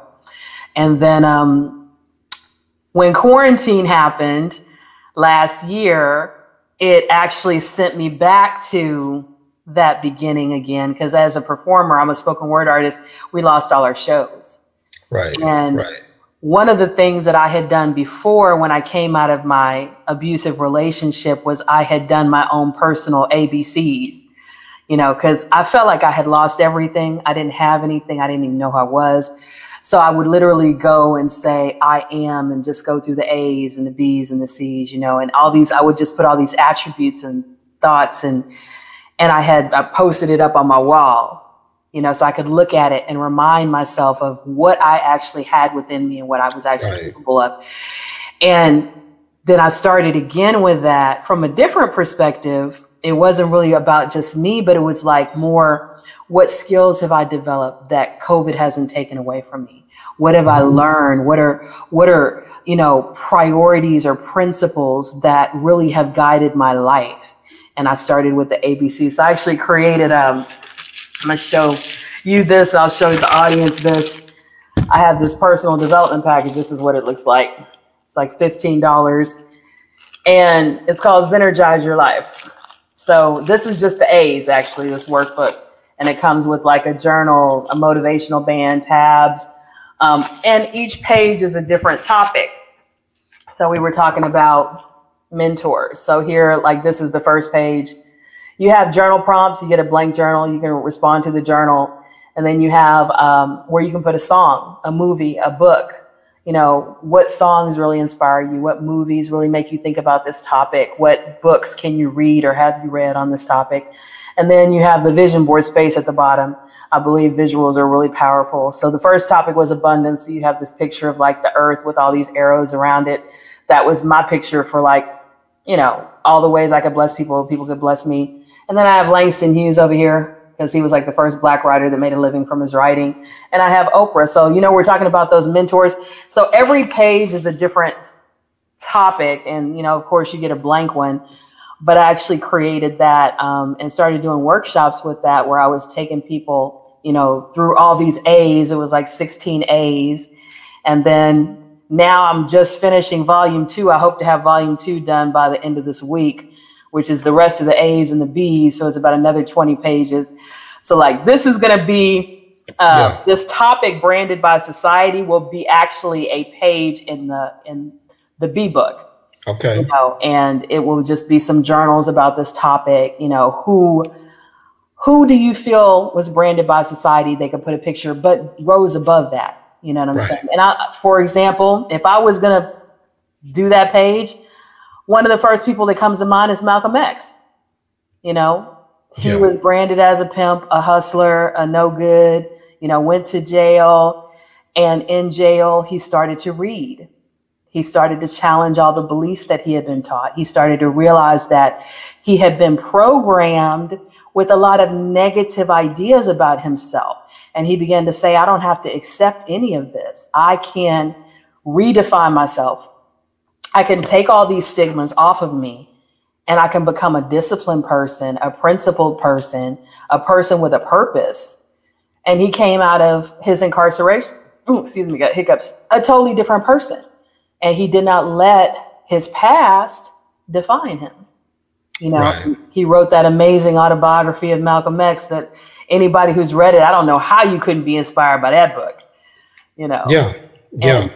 And then um, when quarantine happened last year, it actually sent me back to that beginning again. Because as a performer, I'm a spoken word artist, we lost all our shows. Right. And right. one of the things that I had done before when I came out of my abusive relationship was I had done my own personal ABCs you know, because I felt like I had lost everything. I didn't have anything. I didn't even know who I was. So I would literally go and say, I am, and just go through the A's and the B's and the C's, you know, and all these, I would just put all these attributes and thoughts and, and I had, I posted it up on my wall, you know, so I could look at it and remind myself of what I actually had within me and what I was actually right. capable of. And then I started again with that from a different perspective. It wasn't really about just me, but it was like more, what skills have I developed that COVID hasn't taken away from me? What have I mm-hmm. learned? What are, what are, you know, priorities or principles that really have guided my life? And I started with the ABC. So I actually created, um, I'm going to show you this. I'll show the audience this. I have this personal development package. This is what it looks like. It's like $15 and it's called Zenergize Your Life. So this is just the A's actually, this workbook and it comes with like a journal, a motivational band, tabs, um, and each page is a different topic. So we were talking about mentors. So here, like this is the first page. You have journal prompts. You get a blank journal. You can respond to the journal, and then you have um, where you can put a song, a movie, a book. You know, what songs really inspire you? What movies really make you think about this topic? What books can you read or have you read on this topic? And then you have the vision board space at the bottom. I believe visuals are really powerful. So the first topic was abundance. So you have this picture of like the earth with all these arrows around it. That was my picture for like, you know, all the ways I could bless people, people could bless me. And then I have Langston Hughes over here because he was like the first black writer that made a living from his writing. And I have Oprah. So, you know, we're talking about those mentors. So every page is a different topic. And, you know, of course, you get a blank one but I actually created that um, and started doing workshops with that where I was taking people, you know, through all these A's. It was like 16 A's. And then now I'm just finishing volume two. I hope to have volume two done by the end of this week, which is the rest of the A's and the B's. So it's about another 20 pages. So like this is going to be, uh, yeah. this topic branded by society will be actually a page in the, in the B book. Okay. You know, and it will just be some journals about this topic. You know, who who do you feel was branded by society? They could put a picture, but rose above that. You know what I'm right. saying? And I, for example, if I was gonna do that page, one of the first people that comes to mind is Malcolm X. You know, he yeah. was branded as a pimp, a hustler, a no good. You know, went to jail, and in jail he started to read he started to challenge all the beliefs that he had been taught. He started to realize that he had been programmed with a lot of negative ideas about himself. And he began to say, I don't have to accept any of this. I can redefine myself. I can take all these stigmas off of me and I can become a disciplined person, a principled person, a person with a purpose. And he came out of his incarceration, excuse me, got hiccups, a totally different person and he did not let his past define him. You know, right. he wrote that amazing autobiography of Malcolm X that anybody who's read it, I don't know how you couldn't be inspired by that book. You know. Yeah. Yeah.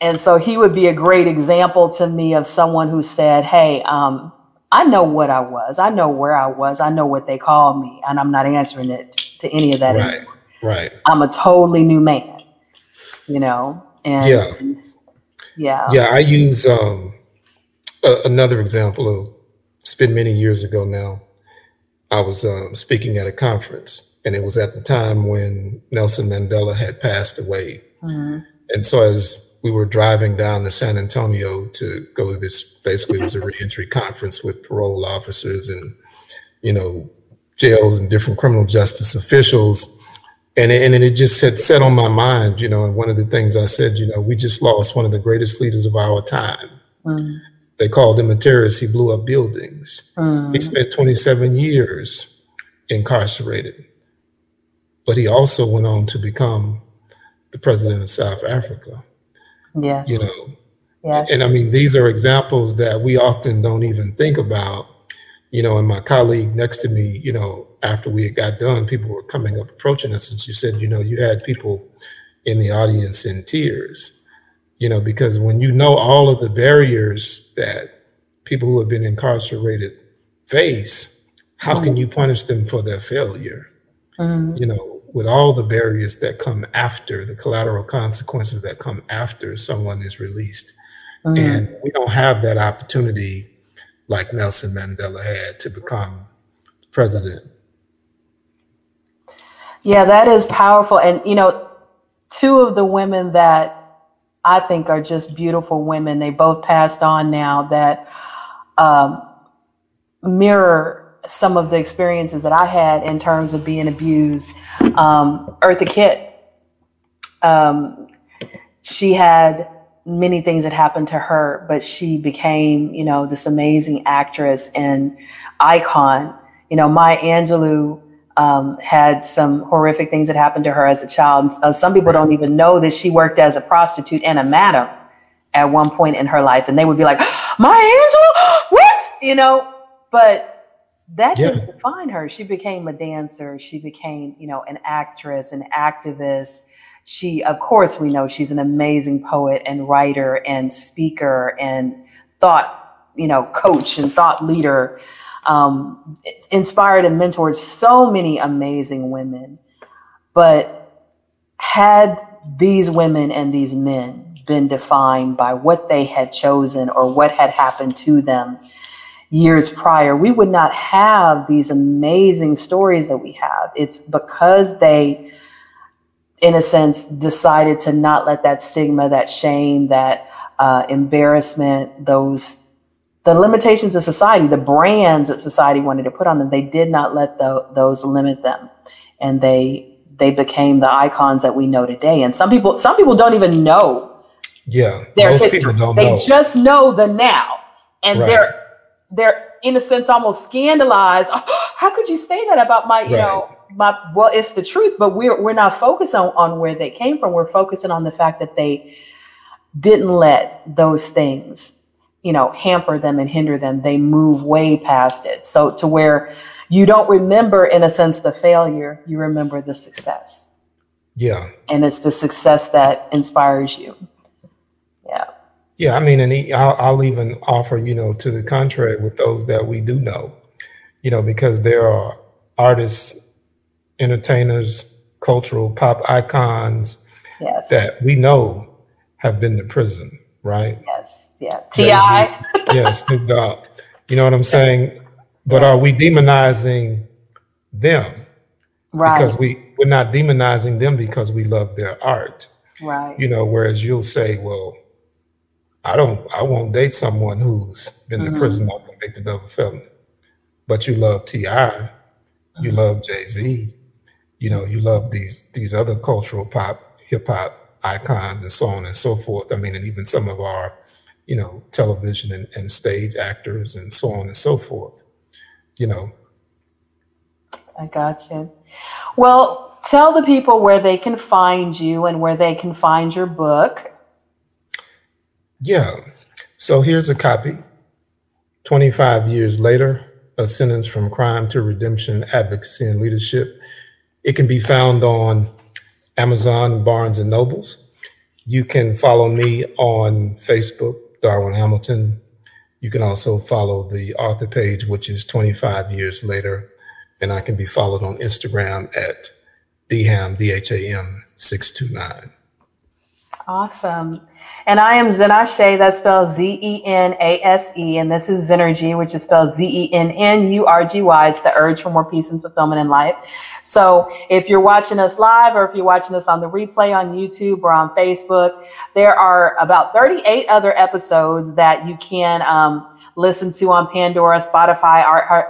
And, so he would be a great example to me of someone who said, Hey, um, I know what I was. I know where I was. I know what they called me, and I'm not answering it to any of that right. anymore. Right. I'm a totally new man, you know? And yeah. Yeah. Yeah, I use um, a, another example of it's been many years ago now. I was um, speaking at a conference, and it was at the time when Nelson Mandela had passed away. Mm-hmm. And so, as we were driving down to San Antonio to go to this. Basically, it was a reentry conference with parole officers and you know jails and different criminal justice officials. And it, and it just had set on my mind, you know. And one of the things I said, you know, we just lost one of the greatest leaders of our time. Mm. They called him a terrorist. He blew up buildings. Mm. He spent 27 years incarcerated, but he also went on to become the president of South Africa. Yeah. You know, yes. and I mean, these are examples that we often don't even think about. You know, and my colleague next to me, you know, after we had got done, people were coming up approaching us, and she said, you know, you had people in the audience in tears, you know, because when you know all of the barriers that people who have been incarcerated face, how mm-hmm. can you punish them for their failure? Mm-hmm. You know, with all the barriers that come after the collateral consequences that come after someone is released. Mm-hmm. And we don't have that opportunity like Nelson Mandela had to become president. Yeah, that is powerful. And, you know, two of the women that I think are just beautiful women, they both passed on now that um, mirror some of the experiences that I had in terms of being abused. Um, Eartha Kitt, um, she had many things that happened to her, but she became, you know, this amazing actress and icon. You know, Maya Angelou um, had some horrific things that happened to her as a child. Uh, some people don't even know that she worked as a prostitute and a madam at one point in her life, and they would be like, "Maya Angelou, what?" You know, but that yeah. didn't define her. She became a dancer. She became, you know, an actress, an activist. She, of course, we know she's an amazing poet and writer and speaker and thought, you know, coach and thought leader. Um, inspired and mentored so many amazing women. But had these women and these men been defined by what they had chosen or what had happened to them, years prior, we would not have these amazing stories that we have. It's because they, in a sense, decided to not let that stigma, that shame, that uh, embarrassment, those the limitations of society, the brands that society wanted to put on them, they did not let the, those limit them, and they they became the icons that we know today. And some people, some people don't even know. Yeah, their most history. people don't they know. just know the now, and right. they're they're in a sense almost scandalized. Oh, how could you say that about my, you right. know, my well, it's the truth, but we're we're not focused on, on where they came from. We're focusing on the fact that they didn't let those things, you know, hamper them and hinder them. They move way past it. So to where you don't remember, in a sense, the failure, you remember the success. Yeah. And it's the success that inspires you. Yeah. I mean, and he, I'll, I'll even offer, you know, to the contrary with those that we do know, you know, because there are artists, entertainers, cultural pop icons yes. that we know have been to prison, right? Yes, yeah. T.I. yeah, Snoop Dogg. You know what I'm saying? But are we demonizing them? Right. Because we, we're not demonizing them because we love their art. Right. You know, whereas you'll say, well, I don't. I won't date someone who's been mm-hmm. to prison or convicted of a felony. But you love T.I., mm-hmm. you love Jay Z, you know, you love these these other cultural pop, hip hop icons, and so on and so forth. I mean, and even some of our, you know, television and, and stage actors and so on and so forth. You know. I got you. Well, tell the people where they can find you and where they can find your book yeah. So here's a copy. 25 years later, a sentence from crime to redemption, advocacy and leadership. It can be found on Amazon, Barnes and Nobles. You can follow me on Facebook, Darwin Hamilton. You can also follow the author page, which is 25 years later. And I can be followed on Instagram at dham, D-H-A-M 629. Awesome. And I am Zenashe, that's spelled Z-E-N-A-S-E, and this is Zennurgy, which is spelled Z-E-N-N-U-R-G-Y. It's the urge for more peace and fulfillment in life. So if you're watching us live or if you're watching us on the replay on YouTube or on Facebook, there are about 38 other episodes that you can um, listen to on Pandora, Spotify,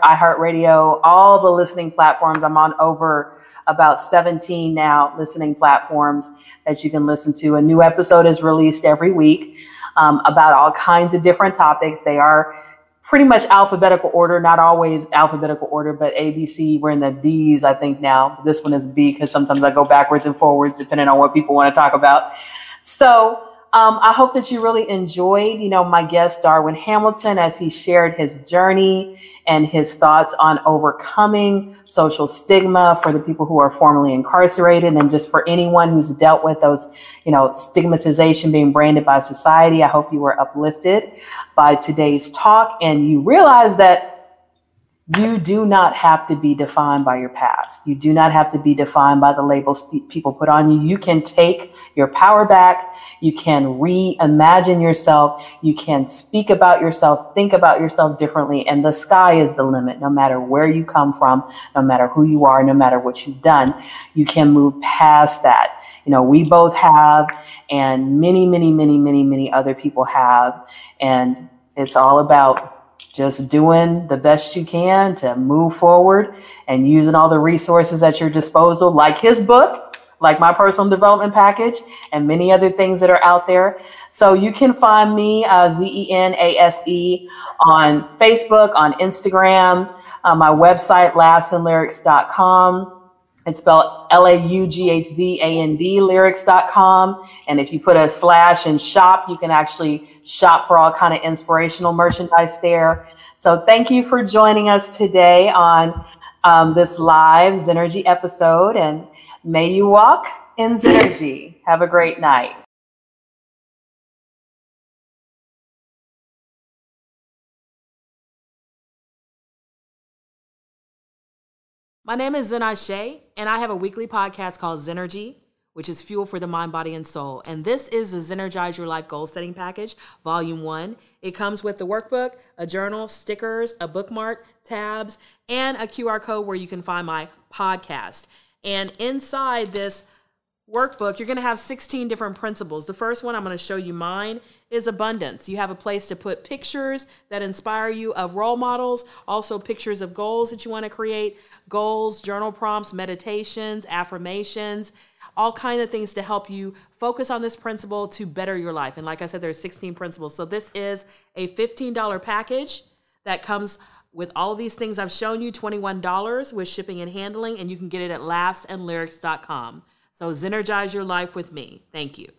iHeartRadio, all the listening platforms. I'm on over about 17 now listening platforms that you can listen to. A new episode is released every week um, about all kinds of different topics. They are pretty much alphabetical order, not always alphabetical order, but ABC. We're in the D's, I think now. This one is B because sometimes I go backwards and forwards depending on what people want to talk about. So um, I hope that you really enjoyed, you know, my guest Darwin Hamilton as he shared his journey and his thoughts on overcoming social stigma for the people who are formerly incarcerated and just for anyone who's dealt with those, you know, stigmatization being branded by society. I hope you were uplifted by today's talk and you realize that you do not have to be defined by your past. You do not have to be defined by the labels pe- people put on you. You can take your power back. You can reimagine yourself. You can speak about yourself, think about yourself differently. And the sky is the limit. No matter where you come from, no matter who you are, no matter what you've done, you can move past that. You know, we both have, and many, many, many, many, many other people have. And it's all about just doing the best you can to move forward and using all the resources at your disposal, like his book, like my personal development package, and many other things that are out there. So you can find me, uh, Z E N A S E, on Facebook, on Instagram, uh, my website, laughzandlyrics.com. It's spelled L-A-U-G-H-Z-A-N-D lyrics.com. And if you put a slash in shop, you can actually shop for all kind of inspirational merchandise there. So thank you for joining us today on um, this live Zennurgy episode and may you walk in Zennurgy. Have a great night. My name is Zenai Shea, and I have a weekly podcast called Zennurgy, which is fuel for the mind, body, and soul. And this is the Zenergize Your Life Goal Setting Package, Volume 1. It comes with the workbook, a journal, stickers, a bookmark, tabs, and a QR code where you can find my podcast. And inside this workbook, you're going to have 16 different principles. The first one, I'm going to show you mine, is abundance. You have a place to put pictures that inspire you of role models, also pictures of goals that you want to create, goals, journal prompts, meditations, affirmations, all kind of things to help you focus on this principle to better your life. And like I said, there's 16 principles. So this is a $15 package that comes with all of these things I've shown you, $21 with shipping and handling, and you can get it at laughzandlyrics.com. So Zenergize your life with me. Thank you.